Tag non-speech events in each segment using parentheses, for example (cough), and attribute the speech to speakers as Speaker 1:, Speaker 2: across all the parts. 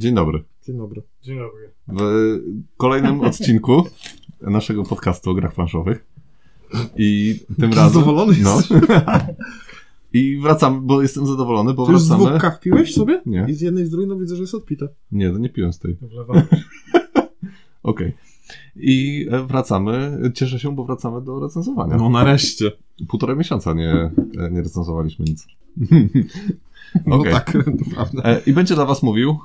Speaker 1: Dzień dobry.
Speaker 2: Dzień dobry.
Speaker 3: Dzień dobry.
Speaker 1: W kolejnym (laughs) odcinku naszego podcastu o grach planszowych. I tym razem.
Speaker 2: Zadowolony
Speaker 1: No.
Speaker 2: jesteś? (laughs)
Speaker 1: I wracamy, bo jestem zadowolony, bo
Speaker 2: Ty już z
Speaker 1: wracamy.
Speaker 2: dwóch kaw piłeś sobie?
Speaker 1: Nie.
Speaker 2: I z jednej i z drugiej, no widzę, że jest odpita.
Speaker 1: Nie, to nie piłem z tej.
Speaker 3: Wlewam. (laughs)
Speaker 1: Okej. I e, wracamy. Cieszę się, bo wracamy do recenzowania.
Speaker 2: No nareszcie.
Speaker 1: Półtora miesiąca nie, e, nie recenzowaliśmy nic.
Speaker 2: No
Speaker 1: Okej.
Speaker 2: tak, to prawda.
Speaker 1: E, I będzie dla Was mówił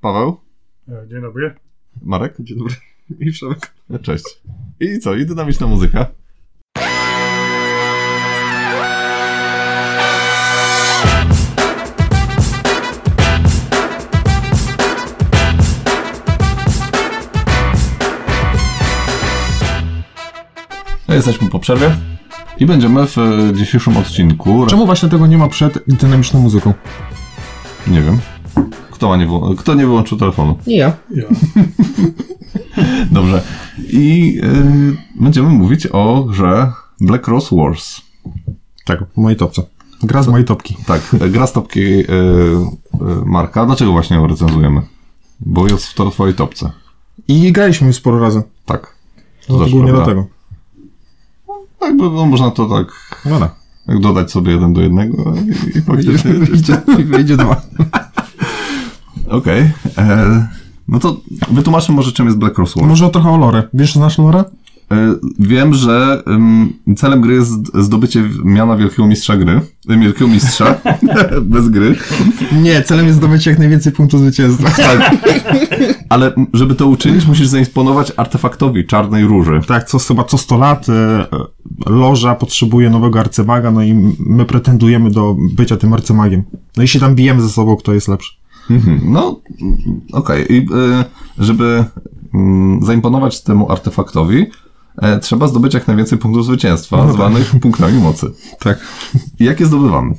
Speaker 1: Paweł,
Speaker 3: E, Dzień dobry.
Speaker 1: Marek,
Speaker 2: Dzień dobry. (laughs) I Przemek.
Speaker 1: cześć. I co? I dynamiczna muzyka. No, Jesteśmy po przerwie i będziemy w e, dzisiejszym odcinku.
Speaker 2: Czemu właśnie tego nie ma przed dynamiczną muzyką?
Speaker 1: Nie wiem. Kto, ma nie, wyłą- kto nie wyłączył telefonu?
Speaker 2: Nie ja.
Speaker 3: Ja. (laughs)
Speaker 1: Dobrze. I y, będziemy mówić o grze Black Rose Wars.
Speaker 2: Tak, w mojej topce. Gra z mojej topki.
Speaker 1: Tak, gra z topki y, y, Marka. Dlaczego właśnie ją recenzujemy? Bo jest w to twojej topce.
Speaker 2: I graliśmy już sporo razy.
Speaker 1: Tak.
Speaker 2: No to głównie dlatego.
Speaker 1: Tak, bo no, można to tak
Speaker 2: No tak.
Speaker 1: jak dodać sobie jeden do jednego i, i faktycznie.
Speaker 2: Wyjdzie, wyjdzie dwa. (laughs)
Speaker 1: Okej. E, No to wytłumaczmy może czym jest Black Wars.
Speaker 2: Może trochę o lore. Wiesz, znasz lore?
Speaker 1: E, Wiem, że celem gry jest zdobycie miana wielkiego mistrza gry. Wielkiego mistrza. (laughs) Bez gry.
Speaker 2: Nie, celem jest zdobyć jak najwięcej punktów zwycięstwa. (laughs)
Speaker 1: Tak. Ale żeby to uczynić, musisz zaimponować artefaktowi czarnej róży.
Speaker 2: Tak, co chyba co 100 lat e, loża potrzebuje nowego arcymaga, no i my pretendujemy do bycia tym arcymagiem. No i się tam bijemy ze sobą, kto jest lepszy.
Speaker 1: Mhm. No, okej. I y, żeby mm, zaimponować temu artefaktowi, e, trzeba zdobyć jak najwięcej punktów zwycięstwa,
Speaker 2: No tak.
Speaker 1: zwanych punktami mocy. (laughs)
Speaker 2: Tak.
Speaker 1: I jakie zdobywamy?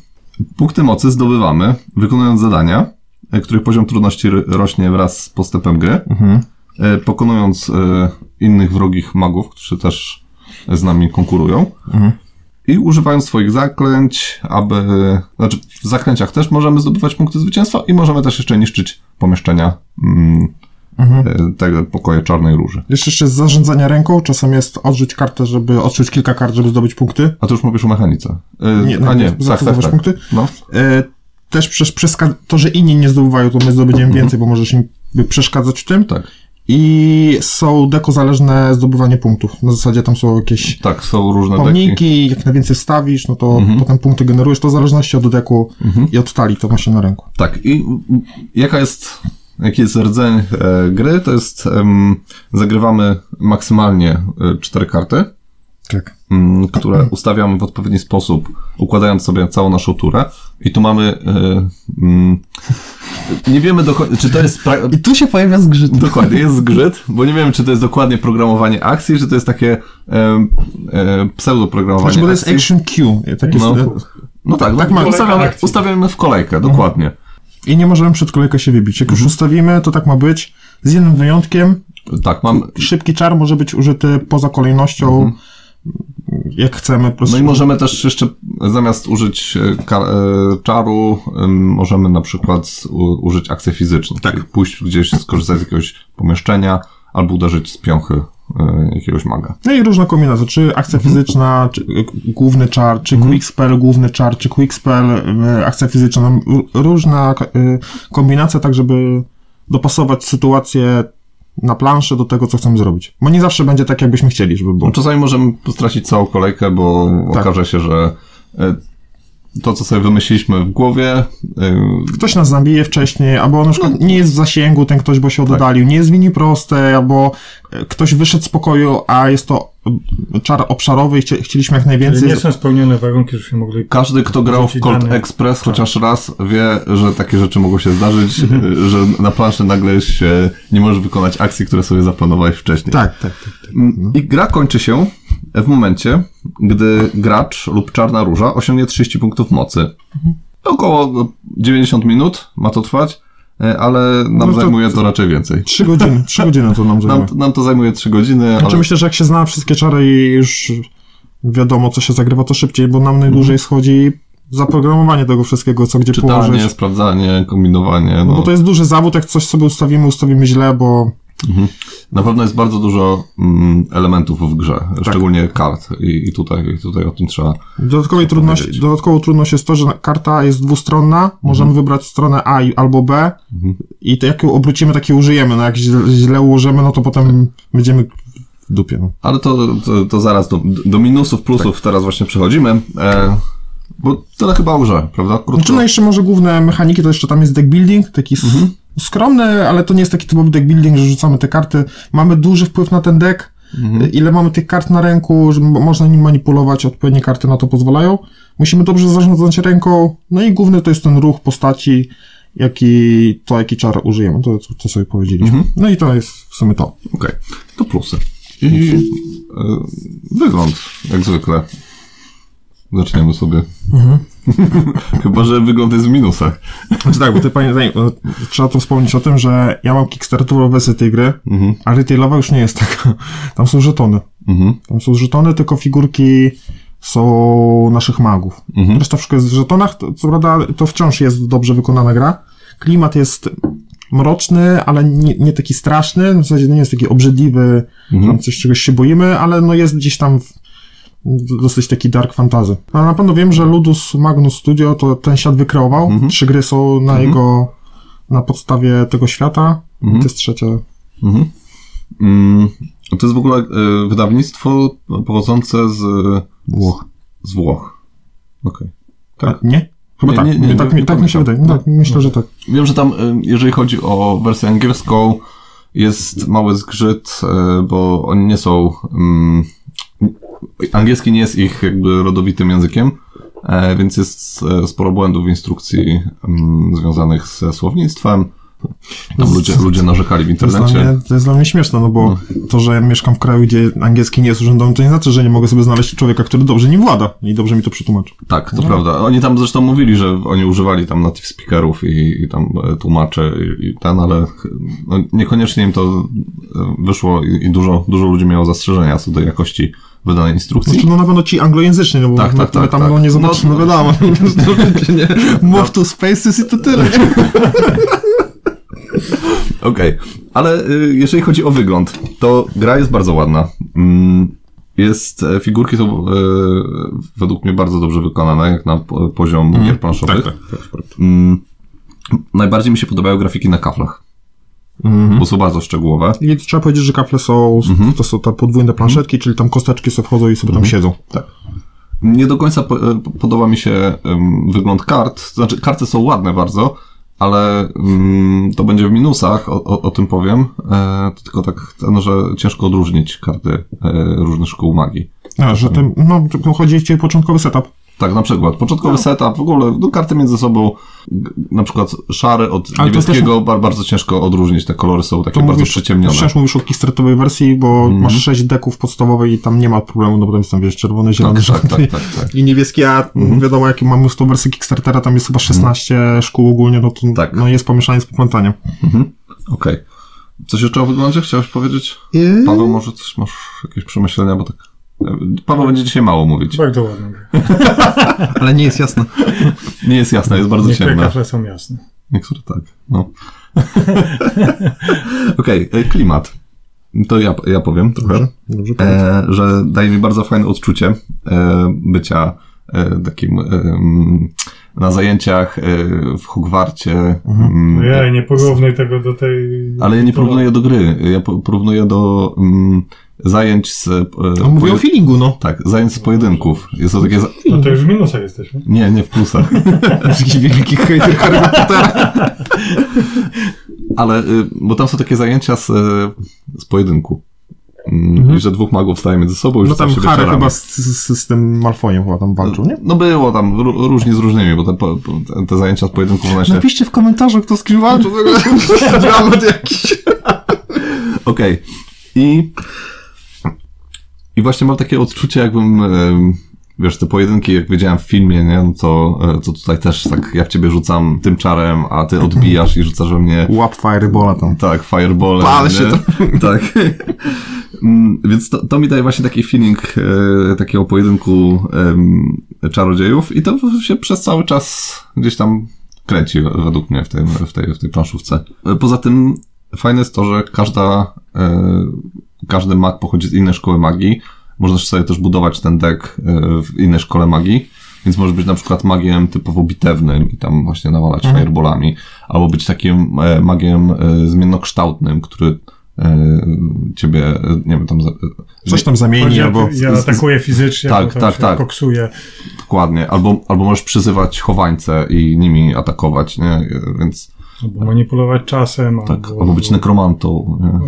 Speaker 1: Punkty mocy zdobywamy wykonując zadania, e, których poziom trudności rośnie wraz z postępem gry,
Speaker 2: Mhm.
Speaker 1: e, pokonując innych wrogich magów, którzy też z nami konkurują.
Speaker 2: Mhm.
Speaker 1: I używając swoich zaklęć, aby. Znaczy, w zaklęciach też możemy zdobywać punkty zwycięstwa i możemy też jeszcze niszczyć pomieszczenia mm,
Speaker 2: Mhm.
Speaker 1: e, tego pokoju czarnej róży.
Speaker 2: Jest jeszcze z zarządzania ręką, czasem jest odrzuć kartę, żeby odrzuć kilka kart, żeby zdobyć punkty.
Speaker 1: A tu już mówisz o mechanice. E,
Speaker 2: Nie,
Speaker 1: a nie, tak, tak, tak.
Speaker 2: punkty.
Speaker 1: No,
Speaker 2: E, też przez, przez to, że inni nie zdobywają, to my zdobędziemy więcej, bo możesz im przeszkadzać w tym.
Speaker 1: tak.
Speaker 2: I są dekozależne zdobywanie punktów. Na zasadzie tam są jakieś
Speaker 1: Tak, są różne deki.
Speaker 2: pomniki, jak najwięcej stawisz, no to
Speaker 1: Mhm.
Speaker 2: potem punkty generujesz. To w zależności od deku i od talii, to ma się na ręku.
Speaker 1: Tak, i jaka jest, jaki jest rdzeń e, gry? To jest, zagrywamy maksymalnie e, cztery karty,
Speaker 2: Tak.
Speaker 1: mm, które (clears throat) ustawiamy w odpowiedni sposób, układając sobie całą naszą turę. I tu mamy, e, mm, nie wiemy dokładnie, czy to jest, pra-
Speaker 2: I tu się pojawia zgrzyt.
Speaker 1: dokładnie, jest zgrzyt, bo nie wiem, czy to jest dokładnie programowanie akcji, czy to jest takie e, e, pseudoprogramowanie
Speaker 2: Znaczy, bo to jest
Speaker 1: akcji.
Speaker 2: Action Q. Tak jest,
Speaker 1: No. No tak,
Speaker 2: Tak
Speaker 1: tak
Speaker 2: ma-
Speaker 1: ustawiamy, ustawiamy w kolejkę, dokładnie.
Speaker 2: I nie możemy przed kolejkę się wybić. Jak już
Speaker 1: Mhm.
Speaker 2: ustawimy, to tak ma być. Z jednym wyjątkiem,
Speaker 1: Tak, mam,
Speaker 2: szybki czar może być użyty poza kolejnością, jak chcemy. Po prostu.
Speaker 1: Mhm. No i możemy też jeszcze zamiast użyć e, e, czaru, em, możemy na przykład użyć akcji fizycznej. Tak. Pójść gdzieś, skorzystać z jakiegoś pomieszczenia albo uderzyć z piąchy e, jakiegoś maga.
Speaker 2: No i różne kombinacje, czy akcja fizyczna, czy główny czar, czy quick spell, główny czar, czy quick spell, akcja fizyczna, różna kombinacja, tak żeby dopasować sytuację na planszę do tego, co chcemy zrobić. Bo nie zawsze będzie tak, jakbyśmy chcieli, żeby było.
Speaker 1: No, czasami możemy stracić całą kolejkę, bo
Speaker 2: Tak.
Speaker 1: okaże się, że e, to, co sobie wymyśliliśmy w głowie, e,
Speaker 2: Ktoś nas zabije wcześniej, albo na przykład nie jest w zasięgu ten ktoś, bo się oddalił, nie jest w linii prostej, albo y, ktoś wyszedł z pokoju, a jest to y, czar obszarowy i chcie, chcieliśmy jak
Speaker 3: Czyli
Speaker 2: najwięcej...
Speaker 3: nie są spełnione warunki, żebyśmy mogli...
Speaker 1: Każdy, kto grał w Cold
Speaker 3: dane.
Speaker 1: Express chociaż raz, wie, że takie rzeczy mogą się zdarzyć, e, że na planszy nagle się nie możesz wykonać akcji, które sobie zaplanowałeś wcześniej.
Speaker 2: Tak, tak, tak. tak.
Speaker 1: Mm, I gra kończy się w momencie, gdy gracz lub czarna róża osiągnie 30 punktów mocy. Około 90 minut ma to trwać, e, ale nam
Speaker 2: No to-
Speaker 1: zajmuje to raczej więcej.
Speaker 2: Trzy godziny, trzy godziny to nam (laughs) zajmuje.
Speaker 1: Nam, nam to zajmuje 3 godziny,
Speaker 2: Znaczy
Speaker 1: ale
Speaker 2: myślę, że jak się zna wszystkie czary i już wiadomo, co się zagrywa, to szybciej, bo nam najdłużej
Speaker 1: Mhm.
Speaker 2: schodzi zaprogramowanie tego wszystkiego, co gdzie
Speaker 1: Czytanie,
Speaker 2: położyć.
Speaker 1: sprawdzanie, kombinowanie. No,
Speaker 2: No bo to jest duży zawód, jak coś sobie ustawimy, ustawimy źle, bo
Speaker 1: Na pewno jest bardzo dużo mm, elementów w grze,
Speaker 2: Tak.
Speaker 1: szczególnie kart i, i, tutaj, i tutaj o tym trzeba.
Speaker 2: dodatkowej
Speaker 1: powiedzieć.
Speaker 2: dodatkową trudność jest to, że karta jest dwustronna, możemy wybrać stronę A i, albo B i to jak ją obrócimy, tak ją użyjemy. No jak źle, źle ułożymy, no to potem będziemy w dupie. No.
Speaker 1: Ale to, to, to zaraz do, do minusów, plusów
Speaker 2: Tak.
Speaker 1: teraz właśnie przechodzimy. E, bo tyle chyba o grze, prawda? Krótko.
Speaker 2: Znaczy no jeszcze może główne mechaniki, to jeszcze tam jest deck building, taki s- skromny, ale to nie jest taki typowy deck building, że rzucamy te karty. Mamy duży wpływ na ten deck, ile mamy tych kart na ręku, że mo- można nim manipulować, odpowiednie karty na to pozwalają. Musimy dobrze zarządzać ręką, no i główny to jest ten ruch postaci, jaki, to jaki czar użyjemy, to co sobie powiedzieliśmy. No i to jest w sumie to.
Speaker 1: Okej, to plusy. I e, wygląd, jak zwykle. Zaczniemy sobie.
Speaker 2: Mhm. (laughs)
Speaker 1: Chyba, że wygląd jest w minusach.
Speaker 2: Znaczy tak, bo ty pamiętaj, e, trzeba tu wspomnieć o tym, że ja mam kickstarterową wersję tej gry, a retailowa już nie jest taka. Tam są żetony.
Speaker 1: Mhm.
Speaker 2: Tam są żetony, tylko figurki są naszych magów. Reszta wszystko jest w żetonach, to, co prawda to wciąż jest dobrze wykonana gra. Klimat jest mroczny, ale nie, nie taki straszny, w zasadzie nie jest taki obrzydliwy, tam coś czegoś się boimy, ale no jest gdzieś tam w, dosyć taki dark fantasy. A na pewno wiem, że Ludus Magnus Studio to ten świat wykreował. Trzy gry są na jego, na podstawie tego świata. To jest trzecia.
Speaker 1: Mm, to jest w ogóle e, wydawnictwo pochodzące z Włoch. Z Włoch. Okej. Tak.
Speaker 2: A, nie? Chyba
Speaker 1: Nie,
Speaker 2: tak.
Speaker 1: nie, nie,
Speaker 2: tak, mi, tak mi się wydaje. Tak, myślę, że tak.
Speaker 1: Wiem, że tam, jeżeli chodzi o wersję angielską, jest mały zgrzyt, e, bo oni nie są. Mm, angielski nie jest ich jakby rodowitym językiem, e, więc jest e, sporo błędów w instrukcji mm, związanych ze słownictwem. Tam ludzie, ludzie narzekali w
Speaker 2: To jest,
Speaker 1: internecie.
Speaker 2: mnie, to jest dla mnie śmieszne, no bo to, że ja mieszkam w kraju, gdzie angielski nie jest urzędowy, to nie znaczy, że nie mogę sobie znaleźć człowieka, który dobrze nim włada i dobrze mi to przetłumaczy.
Speaker 1: Tak,
Speaker 2: No.
Speaker 1: to prawda. Oni tam zresztą mówili, że oni używali tam native speakerów i, i tam e, tłumacze i, i ten, ale no, niekoniecznie im to e, wyszło i, i dużo, dużo ludzi miało zastrzeżenia co do jakości wydanej instrukcji.
Speaker 2: Znaczy, no na pewno ci anglojęzyczni, no bo
Speaker 1: Tak,
Speaker 2: my,
Speaker 1: tak,
Speaker 2: my
Speaker 1: tak,
Speaker 2: tam
Speaker 1: tak.
Speaker 2: no, nie zobaczymy,
Speaker 1: No,
Speaker 2: no, wiadomo. (laughs) move to spaces i to tyle. (laughs)
Speaker 1: Okej, ale y, jeżeli chodzi o wygląd, to gra jest bardzo ładna. Mm, Jest, e, figurki są e, według mnie bardzo dobrze wykonane, jak na po- poziom
Speaker 2: Mhm.
Speaker 1: gier planszowych.
Speaker 2: Tak,
Speaker 1: Mm, Najbardziej mi się podobają grafiki na kaflach,
Speaker 2: Mhm.
Speaker 1: bo są bardzo szczegółowe.
Speaker 2: I trzeba powiedzieć, że kafle są,
Speaker 1: Mhm.
Speaker 2: to są te podwójne planszetki, czyli tam kosteczki sobie wchodzą i sobie tam siedzą.
Speaker 1: Tak. Nie do końca po, e, podoba mi się em, wygląd kart. Znaczy, karty są ładne bardzo, ale mm, to będzie w minusach, o, o, o tym powiem. E, to tylko tak, no, że ciężko odróżnić karty e, różnych szkół magii.
Speaker 2: A, że ten, no, chodzi ci o początkowy setup.
Speaker 1: Tak, na przykład początkowy setup, w ogóle no, karty między sobą, na przykład szary od
Speaker 2: Ale to
Speaker 1: niebieskiego, bar, bardzo ciężko odróżnić, te kolory są takie bardzo
Speaker 2: mówisz,
Speaker 1: przyciemnione.
Speaker 2: Wciąż mówisz o kickstartowej wersji, bo
Speaker 1: Mhm.
Speaker 2: masz sześć deków podstawowej i tam nie ma problemu, no bo tam jest tam, wiesz, czerwony, zielony,
Speaker 1: tak,
Speaker 2: żółty
Speaker 1: tak, tak, tak.
Speaker 2: i niebieski, a wiadomo, jakie mamy z tą wersję Kickstartera, tam jest chyba 16 szkół ogólnie, no to
Speaker 1: Tak.
Speaker 2: no, jest pomieszanie z popętaniem.
Speaker 1: Okej. Coś jeszcze o wyglądzie chciałeś powiedzieć? Paweł, może coś masz jakieś przemyślenia, bo tak... Paweł będzie dzisiaj mało mówić.
Speaker 3: Bardzo ładnie. (laughs)
Speaker 2: Ale nie jest jasne.
Speaker 1: Nie jest jasne, jest bardzo
Speaker 3: Niektóre
Speaker 1: ciemne.
Speaker 3: kafle są jasne.
Speaker 1: Niektóre tak, no. (laughs) Okej, e, klimat. To ja, ja powiem trochę.
Speaker 2: Dobrze,
Speaker 1: E, że daje mi bardzo fajne odczucie e, bycia e, takim e, m, na zajęciach e, w Hogwarcie. mm,
Speaker 3: No ja nie porównuj tego do tej...
Speaker 1: Ale ja nie porównuję do gry. Ja po- porównuję do mm, zajęć z. E,
Speaker 2: On mówi o feelingu, no.
Speaker 1: tak, zajęć z pojedynków. Jest to takie.
Speaker 3: No to już w minusach jesteśmy.
Speaker 1: Nie, nie w plusach. (laughs)
Speaker 2: Taki wielki hejter Harry Pottera.
Speaker 1: Ale, y, bo tam są takie zajęcia z, y, z pojedynku. Mm, I że dwóch magów staje między sobą i
Speaker 2: No tam Harry chyba z, z, z tym Malfojem chyba tam walczył, nie?
Speaker 1: No było tam, ró- różni z różnymi, bo te, po- po- te zajęcia z pojedynku się...
Speaker 2: Napiszcie w komentarzu, kto z kim walczył. w (laughs) ogóle. Dramat jakiś. (laughs)
Speaker 1: Okej. I... I właśnie mam takie odczucie, jakbym... Wiesz, te pojedynki, jak widziałem w filmie, nie, no to, e, to tutaj też tak, ja w ciebie rzucam tym czarem, a ty odbijasz i rzucasz we mnie
Speaker 2: Łap Firebola tam.
Speaker 1: Tak, fireball.
Speaker 2: Pal się (laughs)
Speaker 1: Tak. Mm, Więc to, to mi daje właśnie taki feeling e, takiego pojedynku em, czarodziejów i to się przez cały czas gdzieś tam kręci według mnie w tej, w tej, w tej planszówce. Poza tym fajne jest to, że każda, e, każdy mag pochodzi z innej szkoły magii. Możesz sobie też budować ten deck e, w innej szkole magii. Więc możesz być na przykład magiem typowo bitewnym i tam właśnie nawalać mhm. fireballami, albo być takim e, magiem e, zmiennokształtnym, który e, ciebie, nie wiem, tam...
Speaker 2: Coś tam zamieni, albo...
Speaker 3: Ja atakuję fizycznie,
Speaker 1: tak, tak, tak.
Speaker 3: koksuje.
Speaker 1: Dokładnie. Albo, albo możesz przyzywać chowańce i nimi atakować, nie? Więc...
Speaker 3: Albo manipulować czasem,
Speaker 1: tak, albo, albo być nekromantą. Nie?
Speaker 3: No,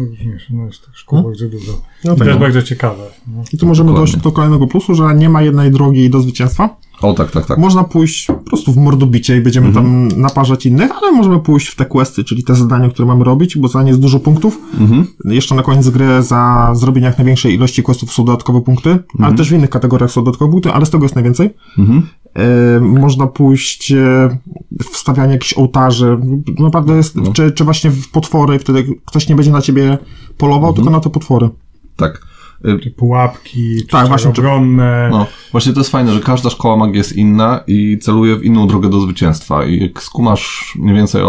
Speaker 3: no jest tych szkół hmm? bardzo dużo. No I to jest bardzo ciekawe.
Speaker 2: No. I tu możemy Dokładnie. dojść do kolejnego plusu, że nie ma jednej drogi do zwycięstwa.
Speaker 1: O, tak, tak, tak.
Speaker 2: Można pójść po prostu w mordobicie i będziemy mhm. tam naparzać innych, ale możemy pójść w te questy, czyli te zadania, które mamy robić, bo za nie jest dużo punktów. Mhm. Jeszcze na koniec gry za zrobienie jak największej ilości questów są dodatkowe punkty, mhm. ale też w innych kategoriach są dodatkowe punkty, ale z tego jest najwięcej. Mhm. E, można pójść e, wstawianie jakichś ołtarzy. Naprawdę jest, no. czy, czy właśnie w potwory, wtedy ktoś nie będzie na ciebie polował, tylko na te potwory.
Speaker 1: Tak.
Speaker 3: Czy pułapki, czy tak, właśnie, obronne.
Speaker 1: No, właśnie to jest fajne, że każda szkoła magii jest inna i celuje w inną drogę do zwycięstwa. I jak skumasz mniej więcej, e,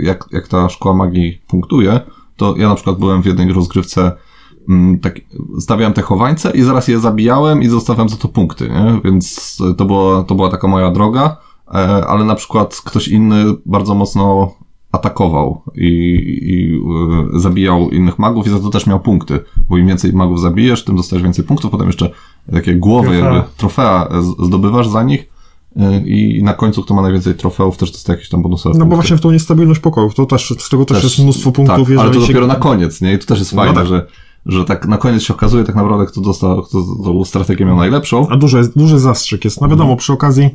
Speaker 1: jak, jak ta szkoła magii punktuje, to ja na przykład byłem w jednej rozgrywce, mm, tak, stawiałem te chowańce i zaraz je zabijałem i zostawiałem za to punkty, nie? Więc to, było, to była taka moja droga, e, ale na przykład ktoś inny bardzo mocno atakował i, i y, zabijał innych magów i za to też miał punkty, bo im więcej magów zabijesz, tym dostajesz więcej punktów, potem jeszcze takie głowy, trofea, jakby, trofea zdobywasz za nich y, i na końcu, kto ma najwięcej trofeów, też dostaje jakieś tam bonusowe
Speaker 2: No punkty. bo właśnie w tą niestabilność pokojów, to też, z tego też, też jest mnóstwo punktów.
Speaker 1: Tak, ale to dopiero się... na koniec, nie? I to też jest no fajne, no tak. że że tak na koniec się okazuje tak naprawdę, kto dostał, kto tą strategię miał najlepszą.
Speaker 2: A duży, duży zastrzyk jest. No wiadomo, przy okazji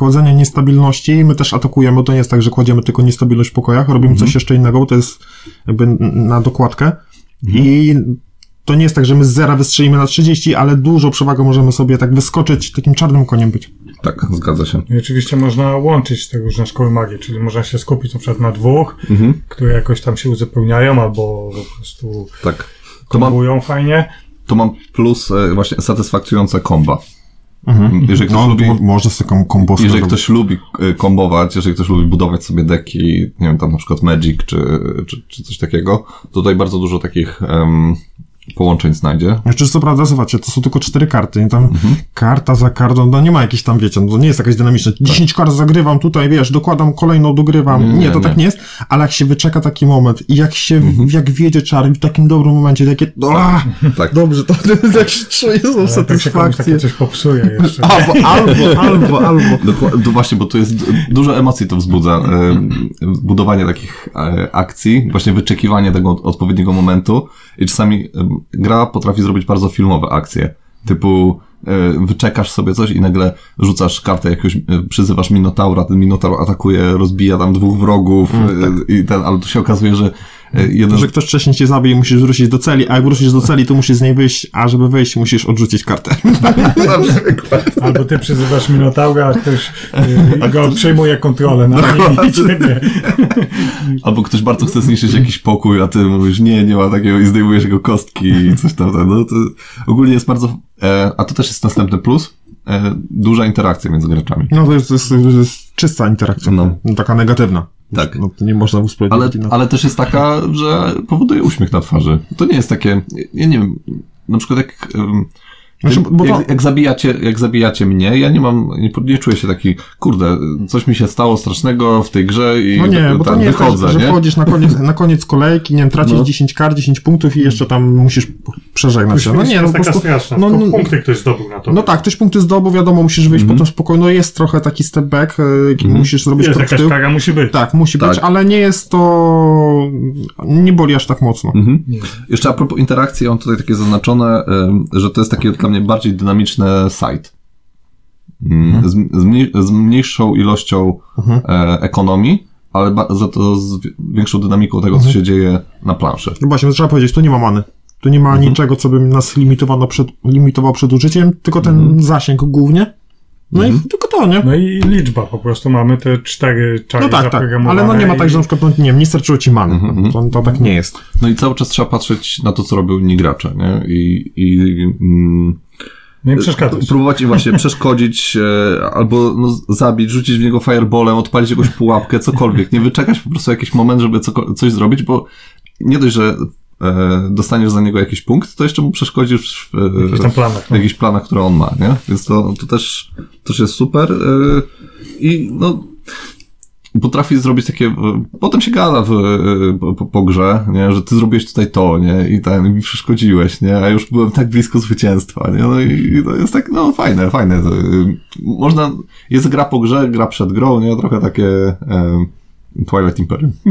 Speaker 2: kładzenia niestabilności, my też atakujemy, bo to nie jest tak, że kładziemy tylko niestabilność w pokojach, robimy coś mhm. jeszcze innego, bo to jest jakby na dokładkę. Mhm. I to nie jest tak, że my z zera wystrzelimy na 30, ale dużo przewagą możemy sobie tak wyskoczyć, takim czarnym koniem być.
Speaker 1: Tak, zgadza się.
Speaker 3: I oczywiście można łączyć te różne szkoły magii, czyli można się skupić na przykład na dwóch, mhm. które jakoś tam się uzupełniają, albo po prostu
Speaker 1: tak.
Speaker 3: to kombują fajnie.
Speaker 1: To mam plus e, właśnie satysfakcjonujące komba.
Speaker 2: Mhm. Jeżeli ktoś no, lubi, można sobie kom
Speaker 1: Jeżeli ktoś lubi e, kombować, jeżeli ktoś lubi budować sobie deki, nie wiem, tam na przykład Magic czy, czy, czy coś takiego, to tutaj bardzo dużo takich um, połączeń znajdzie.
Speaker 2: Jeszcze co prawda, zobaczcie, to są tylko cztery karty, nie? Tam mhm. karta za kartą, no nie ma jakiejś tam, wiecie, no to nie jest jakaś dynamiczna. Tak. 10 kart zagrywam tutaj, wiesz, dokładam kolejną, dogrywam. Nie, nie to nie. tak nie jest, ale jak się wyczeka taki moment i jak się, mhm. jak wiedzie czar w takim dobrym momencie, takie, o, tak. dobrze, to (laughs) tak się czuję tą satysfakcję.
Speaker 3: Tak coś popsuje jeszcze.
Speaker 2: Albo, albo, albo, albo.
Speaker 1: to właśnie, bo to jest dużo emocji to wzbudza, budowanie takich e, akcji, właśnie wyczekiwanie tego odpowiedniego momentu i czasami gra potrafi zrobić bardzo filmowe akcje. Typu e, wyczekasz sobie coś i nagle rzucasz kartę jakiegoś, e, przyzywasz Minotaura, ten Minotaur atakuje, rozbija tam dwóch wrogów mm, tak. i ten, ale tu się okazuje, że
Speaker 2: E, jeden... Że ktoś wcześniej cię zabił i musisz wrócić do celi, a jak wrócisz do celi, to musisz z niej wyjść, a żeby wyjść, musisz odrzucić kartę. (laughs)
Speaker 3: Albo ty przyzywasz Minotaura, a ktoś yy, go przejmuje kontrolę na i ciebie. (laughs)
Speaker 1: Albo ktoś bardzo chce zniszczyć jakiś pokój, a ty mówisz, nie, nie ma takiego i zdejmujesz jego kostki i coś tam. No to ogólnie jest bardzo... E, a to też jest następny plus, duża interakcja między graczami.
Speaker 2: No to jest, to jest, to jest czysta interakcja, no. taka negatywna.
Speaker 1: Tak.
Speaker 2: No, nie można usprawiedliwić.
Speaker 1: Ale, ale też jest taka, że powoduje uśmiech na twarzy. To nie jest takie, ja nie wiem, na przykład jak znaczy, bo to... jak, jak, zabijacie, jak zabijacie mnie, ja nie mam, nie, nie czuję się taki, kurde, coś mi się stało strasznego w tej grze i
Speaker 2: no nie, bo to nie
Speaker 1: wychodzę,
Speaker 2: jest tak,
Speaker 1: że
Speaker 2: wchodzisz na koniec, na koniec kolejki, nie wiem, tracisz no. 10 kart, 10 punktów i jeszcze tam musisz przeżegnać się.
Speaker 3: No nie, no po prostu, straszna, no, no, punkty ktoś zdobył na to.
Speaker 2: No tak, ktoś punkty zdobył, wiadomo, musisz wyjść mm -hmm. potem spokojnie, no jest trochę taki step back, mm -hmm. musisz zrobić
Speaker 3: jest, krok w tył. kara musi być.
Speaker 2: Tak, musi tak. być, ale nie jest to, nie boli aż tak mocno. Mm
Speaker 1: -hmm. Jeszcze a propos interakcji, on tutaj takie zaznaczone, że to jest takie dla bardziej dynamiczny site. Mm, z, z, z mniejszą ilością mhm. e, ekonomii, ale za to z większą dynamiką tego, co mhm. się dzieje na planszy.
Speaker 2: No właśnie, trzeba powiedzieć, tu nie ma many. Tu nie ma mhm. niczego, co by nas limitowano przed, limitował przed użyciem, tylko ten mhm. zasięg głównie. No i tylko to, nie?
Speaker 3: No i liczba, po prostu mamy te cztery czary No tak, tak,
Speaker 2: ale no nie ma tak, że na przykład, no, nie wiem, nie starczyło ci many. To, to, tak nie jest.
Speaker 1: No i cały czas trzeba patrzeć na to, co robią inni gracze, nie? I, i mm,
Speaker 3: Nie przeszkadzać.
Speaker 1: próbować im właśnie przeszkodzić, e, albo no, zabić, rzucić w niego fireballem, odpalić jakąś pułapkę, cokolwiek. Nie wyczekać po prostu jakiś moment, żeby co, coś zrobić, bo nie dość, że dostaniesz za niego jakiś punkt, to jeszcze mu przeszkodzisz w, e,
Speaker 3: Jakichś tam planach, no.
Speaker 1: jakichś planach, które on ma, nie? Więc to, to też, też jest super. E, I no, potrafi zrobić takie, e, potem się gada w, e, po, po, grze, nie, że ty zrobiłeś tutaj to, nie, i ten, mi przeszkodziłeś, nie, a już byłem tak blisko zwycięstwa, nie, no i, to jest tak, no fajne, fajne. Można, jest gra po grze, gra przed grą, nie, trochę takie e, Twilight Imperium. (laughs)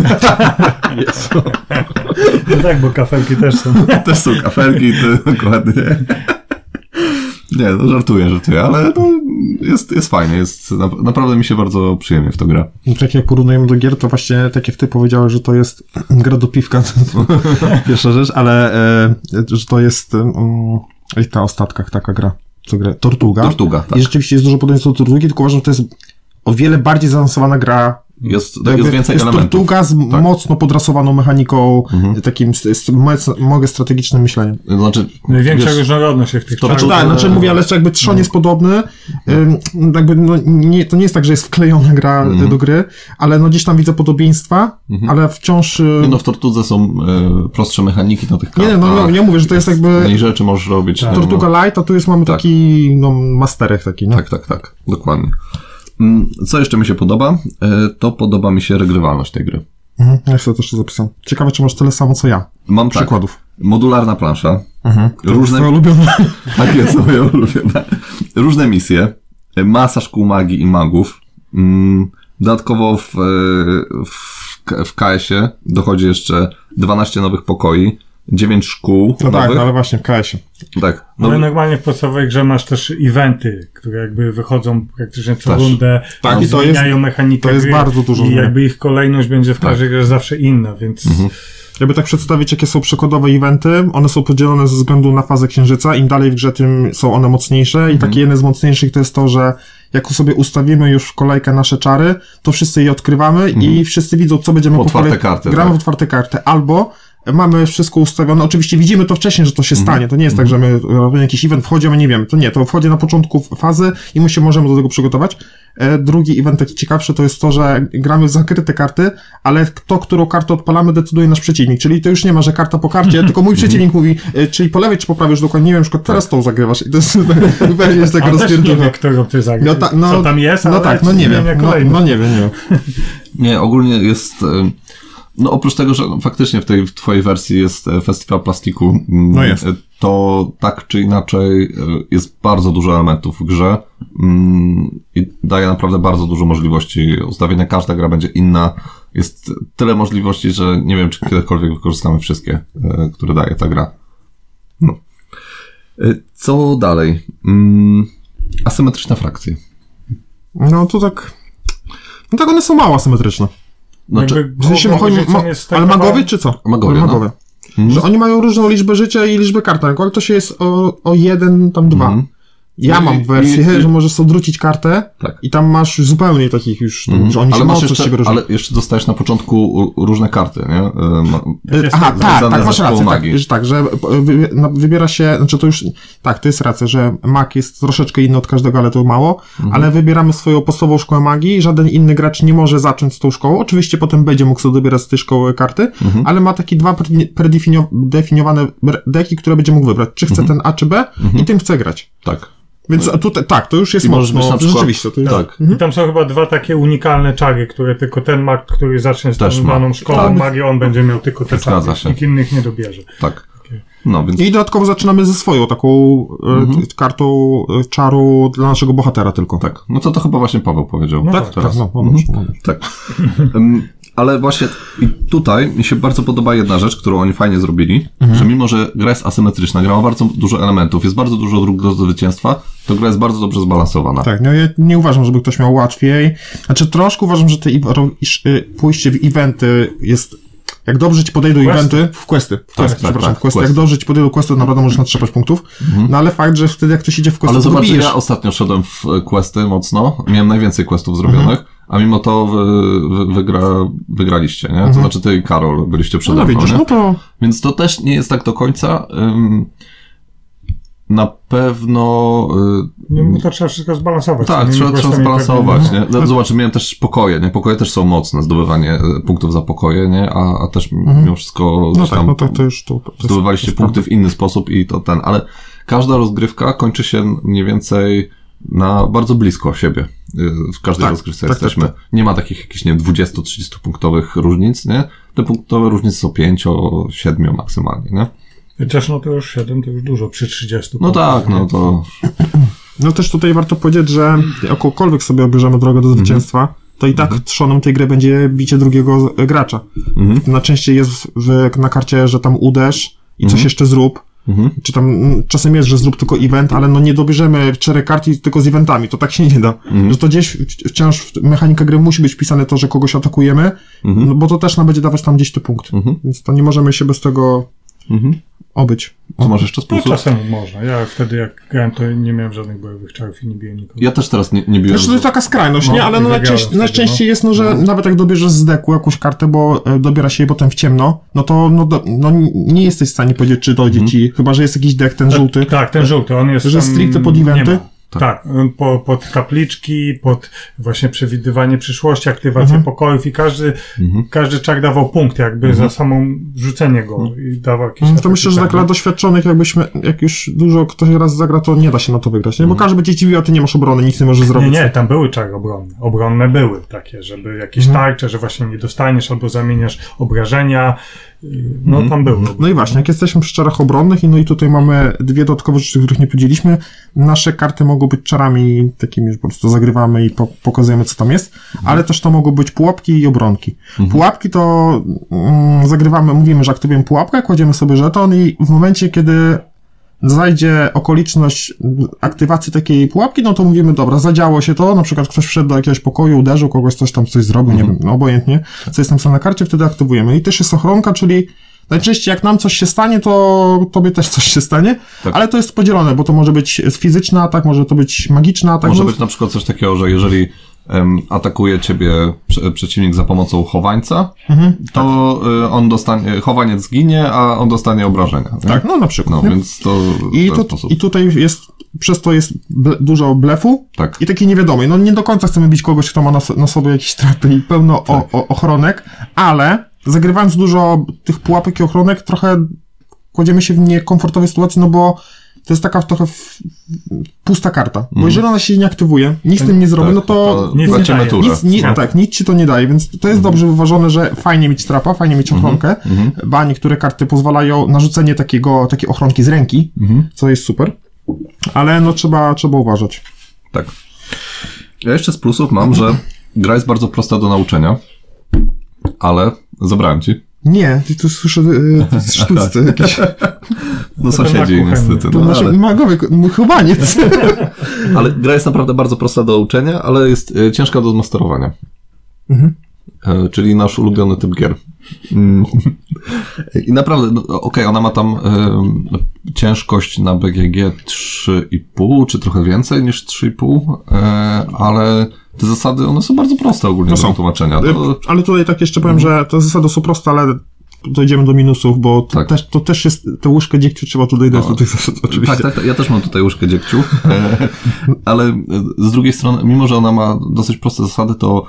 Speaker 3: No tak, bo kafelki też są. (laughs)
Speaker 1: Też są kafelki, to dokładnie. Nie, no żartuję, żartuję, ale no, jest, jest fajnie, jest, na, naprawdę mi się bardzo przyjemnie w to gra.
Speaker 2: Tak jak porównujemy do gier, to właśnie tak jak ty powiedziałeś, że to jest (clears throat) gra do piwka, (laughs) to pierwsza rzecz, ale e, że to jest um, i ta o statkach taka gra, co gra, Tortuga.
Speaker 1: Tortuga, tak.
Speaker 2: I rzeczywiście jest dużo podobieństw do Tortugi, tylko uważam, że to jest o wiele bardziej zaawansowana gra
Speaker 1: Jest,
Speaker 2: jakby
Speaker 1: jest więcej
Speaker 2: jest
Speaker 1: elementów.
Speaker 2: Tortuga z
Speaker 1: Tak. Mhm.
Speaker 2: mocno podrasowaną mechaniką, takim z, moc- mogę strategicznym myśleniem.
Speaker 1: Znaczy,
Speaker 3: Największa
Speaker 1: wiesz,
Speaker 3: różnorodność się w tych
Speaker 1: to.
Speaker 2: Znaczy, tak, znaczy mówię, ale jakby trzon jest podobny. Ym, jakby no, nie, to nie jest tak, że jest wklejona gra
Speaker 1: Mhm.
Speaker 2: do gry, ale no gdzieś tam widzę podobieństwa, ale wciąż... y,
Speaker 1: nie no, w Tortudze są e, prostsze mechaniki na tych
Speaker 2: Nie,
Speaker 1: kartach.
Speaker 2: no, no, nie mówię, że to jest jakby
Speaker 1: Mniej rzeczy możesz robić. nie,
Speaker 2: Tortuga Light, a tu jest mamy
Speaker 1: Tak.
Speaker 2: taki no, masterek taki, nie?
Speaker 1: Tak, tak, tak, dokładnie. Mm, Co jeszcze mi się podoba? E, To podoba mi się regrywalność tej gry.
Speaker 2: Mhm, ja sobie też to zapisałem. Ciekawe, czy masz tyle samo co ja.
Speaker 1: Mam tak,
Speaker 2: Przykładów.
Speaker 1: modularna plansza,
Speaker 2: Mhm.
Speaker 1: różne,
Speaker 2: Twoje ulubione. (laughs)
Speaker 1: Tak jest, moje ulubione. Różne misje, masa szkół magii i magów. Mm, Dodatkowo w, e, w, w KS-ie dochodzi jeszcze 12 nowych pokoi, 9 szkół
Speaker 2: No tak,
Speaker 1: nowych.
Speaker 2: no ale właśnie w KS-ie.
Speaker 1: tak. No,
Speaker 3: Ale normalnie w podstawowej grze masz też eventy, które jakby wychodzą praktycznie co
Speaker 1: Też.
Speaker 3: rundę,
Speaker 2: Tak, i to jest-
Speaker 3: zmieniają mechanikę
Speaker 2: to jest
Speaker 3: gry
Speaker 2: bardzo dużo
Speaker 3: I
Speaker 2: zmian.
Speaker 3: jakby ich kolejność będzie w każdej grze zawsze inna, więc
Speaker 2: Jakby tak przedstawić, jakie są przykładowe eventy, one są podzielone ze względu na fazę księżyca, im dalej w grze, tym są one mocniejsze i
Speaker 1: Mhm.
Speaker 2: takie jedne z mocniejszych to jest to, że jak sobie ustawimy już w kolejkę nasze czary, to wszyscy je odkrywamy i wszyscy widzą, co będziemy po
Speaker 1: Otwarte
Speaker 2: kolei-
Speaker 1: karty,
Speaker 2: Gramy
Speaker 1: tak.
Speaker 2: w otwarte karty, albo mamy wszystko ustawione, oczywiście widzimy to wcześniej, że to się stanie, to nie jest tak, że my robimy jakiś event, wchodzimy, nie wiem, to nie, to wchodzi na początku fazy i my się możemy do tego przygotować. E, drugi event taki ciekawszy to jest to, że gramy w zakryte karty, ale to, którą kartę odpalamy, decyduje nasz przeciwnik, czyli to już nie ma, że karta po karcie, (laughs) tylko mój przeciwnik mówi, e, czyli po lewej czy po prawej, już dokładnie nie wiem, przykład teraz tą zagrywasz i to jest, (laughs) pewnie jest
Speaker 3: nie
Speaker 2: rozpierdolona.
Speaker 3: wie, którą ty zagrasz.
Speaker 2: No, ta, no,
Speaker 3: co tam jest,
Speaker 2: no tak, no nie wiem,
Speaker 3: jak
Speaker 2: no, no nie wiem, nie wiem. (laughs)
Speaker 1: Nie, ogólnie jest. e, No oprócz tego, że faktycznie w tej w twojej wersji jest e, festiwal plastiku, mm,
Speaker 2: No jest.
Speaker 1: e, to tak czy inaczej e, jest bardzo dużo elementów w grze mm, i daje naprawdę bardzo dużo możliwości ustawienia. Każda gra będzie inna. Jest tyle możliwości, że nie wiem, czy kiedykolwiek wykorzystamy wszystkie, które daje ta gra. No. Co dalej? Mm, Asymetryczne frakcje.
Speaker 2: No to tak, no tak one są mało asymetryczne.
Speaker 1: Znaczy,
Speaker 2: W sensie, chodzi, ma, ale magowie czy co?
Speaker 1: Magowie, no.
Speaker 2: magowie.
Speaker 1: Mhm.
Speaker 2: Że oni mają różną liczbę życia i liczbę kart na ręku, ale to się jest o, o jeden, tam dwa.
Speaker 1: Mhm.
Speaker 2: Ja mam wersję,
Speaker 1: i- i-
Speaker 2: że możesz odwrócić kartę
Speaker 1: Tak.
Speaker 2: i tam masz zupełnie takich już, że oni
Speaker 1: ale
Speaker 2: się
Speaker 1: masz jeszcze, ale jeszcze dostajesz na początku różne karty, nie? Y, ma-
Speaker 2: E, Aha, tak, tak, masz rację, tak, że tak, że e, no, wybiera się, znaczy to już, tak, to jest racja, że mag jest troszeczkę inny od każdego, ale to mało,
Speaker 1: Mhm.
Speaker 2: ale wybieramy swoją podstawową szkołę magii, żaden inny gracz nie może zacząć z tą szkołą, oczywiście potem będzie mógł sobie dobierać z tej szkoły karty,
Speaker 1: Mhm.
Speaker 2: ale ma takie dwa predefiniowane deki, które będzie mógł wybrać, czy chce ten A czy B i tym chce grać.
Speaker 1: Tak.
Speaker 2: Więc tutaj, tak, to już jest
Speaker 1: I
Speaker 2: mocno,
Speaker 1: na przykład-
Speaker 2: rzeczywiście, to jest,
Speaker 1: Tak.
Speaker 3: I tam są chyba dwa takie unikalne czary, które tylko ten mag, który zacznie z tą daną szkołą
Speaker 1: Tak.
Speaker 3: magii, on będzie miał tylko te czary.
Speaker 1: się.
Speaker 3: Nikt innych nie dobierze.
Speaker 1: Tak. No, więc
Speaker 2: I dodatkowo zaczynamy ze swoją taką e, kartą e, czaru dla naszego bohatera tylko.
Speaker 1: tak. No to to chyba właśnie Paweł powiedział.
Speaker 3: No
Speaker 2: Tak,
Speaker 3: tak,
Speaker 2: tak, no, no,
Speaker 1: Mhm.
Speaker 2: no, no.
Speaker 1: Tak. (laughs) Ale właśnie i tutaj mi się bardzo podoba jedna rzecz, którą oni fajnie zrobili,
Speaker 2: Mhm.
Speaker 1: że mimo, że gra jest asymetryczna, gra ma bardzo dużo elementów, jest bardzo dużo dróg do zwycięstwa, to gra jest bardzo dobrze zbalansowana.
Speaker 2: Tak, no ja nie uważam, żeby ktoś miał łatwiej. Znaczy troszkę uważam, że te y, pójście w eventy jest jak dobrze ci podejdą
Speaker 3: Questy.
Speaker 2: eventy, w questy, w questy,
Speaker 1: tak,
Speaker 2: przepraszam,
Speaker 1: tak,
Speaker 2: w questy,
Speaker 1: questy.
Speaker 2: jak dobrze ci podejdą questy, to naprawdę możesz natrzepać punktów, no ale fakt, że wtedy jak ktoś idzie w questy,
Speaker 1: Ale
Speaker 2: to
Speaker 1: zobacz, ja ostatnio szedłem w questy mocno, miałem najwięcej questów zrobionych, a mimo to wy, wy, wygra, wygraliście, nie? To znaczy ty i Karol byliście przede
Speaker 2: no
Speaker 1: mną,
Speaker 2: widzisz, no to
Speaker 1: Więc to też nie jest tak do końca. ym, na pewno... y,
Speaker 3: bo to trzeba wszystko zbalansować.
Speaker 1: Tak, trzeba, trzeba zbalansować,
Speaker 3: pewnie-
Speaker 1: nie? No, Zobacz, miałem też pokoje, nie? Pokoje też są mocne, zdobywanie e, punktów za pokoje, nie? A, a też mimo wszystko
Speaker 2: No tak, no to, to już to, to
Speaker 1: zdobywaliście
Speaker 2: to
Speaker 1: punkty w inny sposób i to ten, ale każda rozgrywka kończy się mniej więcej na bardzo blisko siebie. Y, W każdej
Speaker 2: Tak,
Speaker 1: rozgrywce
Speaker 2: tak, tak,
Speaker 1: jesteśmy. Nie ma takich jakichś, nie wiem, 20-30 punktowych różnic, nie? Te punktowe różnice są 5-7 maksymalnie, nie?
Speaker 3: Chociaż no to już 7 to już dużo przy 30.
Speaker 1: No tak, no to (clears throat)
Speaker 2: No też tutaj warto powiedzieć, że jakąkolwiek sobie obierzemy drogę do zwycięstwa, to i tak trzonem tej gry będzie bicie drugiego gracza.
Speaker 1: Mhm.
Speaker 2: Najczęściej jest w, w, na karcie, że tam uderz i coś jeszcze zrób.
Speaker 1: Mhm.
Speaker 2: Czy tam mm, czasem jest, że zrób tylko event, ale no nie dobierzemy czterech kart i tylko z eventami, to tak się nie da. Że to gdzieś wciąż w mechanika gry musi być wpisane to, że kogoś atakujemy, no bo to też nam będzie dawać tam gdzieś te punkty.
Speaker 1: Mhm.
Speaker 2: Więc to nie możemy się bez tego
Speaker 1: Mhm.
Speaker 2: obyć.
Speaker 1: Co masz jeszcze z
Speaker 3: No
Speaker 1: plusów?
Speaker 3: czasem można. Ja wtedy jak grałem, to nie miałem żadnych bojowych czarów i nie biłem nikogo.
Speaker 1: Ja też teraz nie, nie biłem.
Speaker 2: Znaczy to jest taka skrajność,
Speaker 3: No,
Speaker 2: nie? Ale no najczęściej,
Speaker 3: no.
Speaker 2: jest, no, że nawet jak dobierzesz z deku jakąś kartę, bo e, dobiera się jej potem w ciemno, no to no, do, no, nie jesteś w stanie powiedzieć, czy dojdzie ci, chyba, że jest jakiś dek, ten żółty.
Speaker 3: Tak, ten żółty, on jest.
Speaker 2: Że
Speaker 3: tam-
Speaker 2: stricte pod eventy?
Speaker 3: Nie ma. Tak, on po, pod kapliczki, pod właśnie przewidywanie przyszłości, aktywację
Speaker 2: Mhm.
Speaker 3: pokojów i każdy, każdy czak dawał punkt jakby za samą rzucenie go i dawał jakieś
Speaker 2: Mm, To myślę, że tak dla doświadczonych, jakbyśmy, jak już dużo ktoś raz zagra, to nie da się na to wygrać, nie? Bo każdy będzie dziwił, a ty nie masz obrony, nic nie możesz
Speaker 3: Nie,
Speaker 2: zrobić.
Speaker 3: nie, tam były czary obronne. Obronne były takie, żeby jakieś
Speaker 2: Mhm.
Speaker 3: tarcze, że właśnie nie dostaniesz albo zamieniasz obrażenia. No
Speaker 2: Mhm.
Speaker 3: tam były.
Speaker 2: No i właśnie, jak jesteśmy przy czarach obronnych, no i tutaj mamy dwie dodatkowe rzeczy, których nie podzieliliśmy. Nasze karty mogą być czarami takimi, że po prostu zagrywamy i po, pokazujemy, co tam jest, ale też to mogą być pułapki i obronki. Pułapki to mm, zagrywamy, mówimy, że aktywujemy pułapkę, kładziemy sobie żeton i w momencie, kiedy zajdzie okoliczność aktywacji takiej pułapki, no to mówimy, dobra, zadziało się to, na przykład ktoś wszedł do jakiegoś pokoju, uderzył kogoś, coś tam coś zrobił, nie wiem, no obojętnie, co jest napisane na karcie, wtedy aktywujemy. I też jest ochronka, czyli najczęściej jak nam coś się stanie, to tobie też coś się stanie,
Speaker 1: Tak.
Speaker 2: ale to jest podzielone, bo to może być fizyczny atak, może to być magiczny atak.
Speaker 1: Może
Speaker 2: no,
Speaker 1: być na przykład coś takiego, że jeżeli atakuje ciebie prze, przeciwnik za pomocą chowańca,
Speaker 2: Mhm.
Speaker 1: to y, on dostanie, chowaniec zginie, a on dostanie obrażenia. nie?
Speaker 2: Tak, no na przykład.
Speaker 1: No, więc to
Speaker 2: I,
Speaker 1: sposób.
Speaker 2: I tutaj jest, przez to jest ble, dużo blefu
Speaker 1: Tak.
Speaker 2: i takiej niewiadomej. No nie do końca chcemy bić kogoś, kto ma na, na sobie jakieś trapy i pełno o, o, ochronek, ale zagrywając dużo tych pułapek i ochronek, trochę kładziemy się w niekomfortowej sytuacji, no bo to jest taka trochę pusta karta. Bo jeżeli ona się nie aktywuje, nic z tym nie zrobi,
Speaker 1: tak,
Speaker 2: no to,
Speaker 1: to
Speaker 3: nic nie daje.
Speaker 2: nic, ni,
Speaker 3: No.
Speaker 2: tak, nic ci to nie daje, więc to jest dobrze wyważone, że fajnie mieć trapa, fajnie mieć ochronkę, ba niektóre karty pozwalają na rzucenie takiego, takiej ochronki z ręki, co jest super, ale no trzeba, trzeba uważać.
Speaker 1: Tak. Ja jeszcze z plusów mam, że gra jest bardzo prosta do nauczenia, ale zabrałem ci.
Speaker 2: Nie, ty tu słyszę y, sztuczce jakieś. (laughs)
Speaker 1: No sąsiedzi niestety.
Speaker 2: To
Speaker 1: No,
Speaker 2: nasz
Speaker 1: ale,
Speaker 2: magowy mój chowaniec. (laughs)
Speaker 1: ale gra jest naprawdę bardzo prosta do uczenia, ale jest e, ciężka do zmasterowania.
Speaker 2: Mhm.
Speaker 1: E, czyli nasz ulubiony typ gier. Mm. I naprawdę, no, okej, ona ma tam e, ciężkość na BGG 3,5, czy trochę więcej niż 3,5, e, ale te zasady, one są bardzo proste ogólnie
Speaker 2: No
Speaker 1: do
Speaker 2: są.
Speaker 1: tłumaczenia. To,
Speaker 2: Ale tutaj tak jeszcze powiem, że te zasady są proste, ale dojdziemy do minusów, bo to,
Speaker 1: Tak.
Speaker 2: też, to też jest, tę łyżkę dziegciu trzeba tutaj dać do tych zasad, oczywiście.
Speaker 1: Tak, tak, tak, ja też mam tutaj łyżkę dziegciu, (laughs) ale e, z drugiej strony, mimo że ona ma dosyć proste zasady, to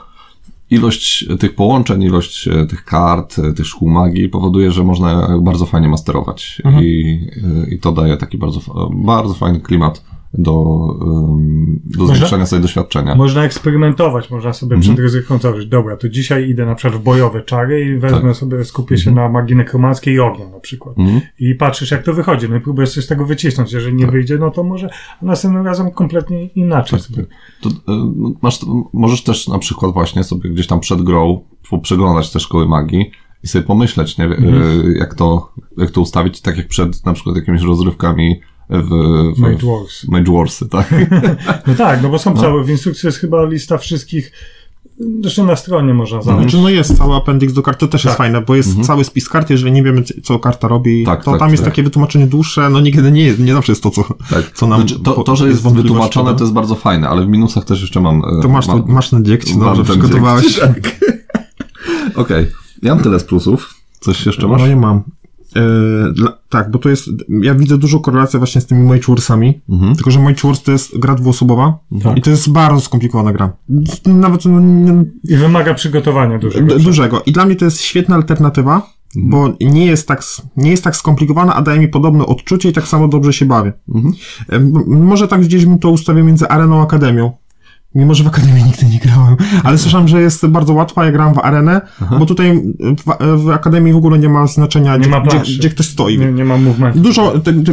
Speaker 1: ilość tych połączeń, ilość e, tych kart, tych szkół magii powoduje, że można bardzo fajnie masterować i, e, i to daje taki bardzo, bardzo fajny klimat do, do
Speaker 3: Można-
Speaker 1: zwiększania sobie doświadczenia.
Speaker 3: Można eksperymentować, można sobie
Speaker 1: Mhm.
Speaker 3: przed ryzyką założyć, dobra, to dzisiaj idę na przykład w bojowe czary i wezmę
Speaker 1: Tak.
Speaker 3: sobie, skupię się na magii nekromackiej i ognia na przykład.
Speaker 1: Mhm.
Speaker 3: I patrzysz jak to wychodzi, no i próbujesz coś z tego wycisnąć. Jeżeli
Speaker 1: Tak.
Speaker 3: nie wyjdzie, no to może następnym razem kompletnie inaczej sobie.
Speaker 1: To, e, no, masz, możesz też na przykład właśnie sobie gdzieś tam przed grą przeglądać te szkoły magii i sobie pomyśleć, nie,
Speaker 3: Mhm.
Speaker 1: e, jak, to, jak to ustawić, tak jak przed na przykład jakimiś rozrywkami w, w
Speaker 3: Mage Wars.
Speaker 1: Mage Warsy, tak? (laughs)
Speaker 3: No tak, no bo są całe, w instrukcji jest chyba lista wszystkich, zresztą na stronie można znaleźć.
Speaker 2: Znaczy, no jest cały appendix do kart, to też jest
Speaker 3: Tak.
Speaker 2: fajne, bo jest cały spis kart, jeżeli nie wiemy, co karta robi,
Speaker 1: Mhm. Tak,
Speaker 2: to
Speaker 1: tak,
Speaker 2: tam jest
Speaker 1: tak.
Speaker 2: takie wytłumaczenie dłuższe, no nigdy nie jest, nie zawsze jest to, co,
Speaker 1: tak.
Speaker 2: co nam...
Speaker 1: Znaczy, to, to, że jest
Speaker 2: wątpliwości,
Speaker 1: wytłumaczone,
Speaker 2: no.
Speaker 1: to jest bardzo fajne, ale w minusach też jeszcze mam... e,
Speaker 2: To masz, to, masz na
Speaker 1: mam
Speaker 2: dobrze przygotowałeś.
Speaker 1: dziegć, (laughs) Okej, ja mam tyle z plusów. Coś jeszcze masz?
Speaker 2: No nie mam. Dla, tak, bo to jest, ja widzę dużą korelację właśnie z tymi Magewarsami,
Speaker 1: Mhm.
Speaker 2: tylko że Mage Wars to jest gra dwuosobowa
Speaker 3: Tak.
Speaker 2: i to jest bardzo skomplikowana gra. Nawet no, nie-
Speaker 3: I wymaga przygotowania dużego.
Speaker 2: d- dużego. I dla mnie to jest świetna alternatywa, bo nie jest, tak, nie jest tak skomplikowana, a daje mi podobne odczucie i tak samo dobrze się bawię.
Speaker 1: Mhm.
Speaker 2: E, m- Może tak gdzieś bym to ustawił między Areną a Akademią. Mimo, że w Akademii nigdy nie grałem, ale słyszałem, że jest bardzo łatwa, ja grałem w Arenę, bo tutaj w, w Akademii w ogóle nie ma znaczenia,
Speaker 3: Nie
Speaker 2: gdzie,
Speaker 3: ma
Speaker 2: gdzie, gdzie ktoś stoi.
Speaker 3: Nie, nie ma movementu.
Speaker 2: Dużo, te, te,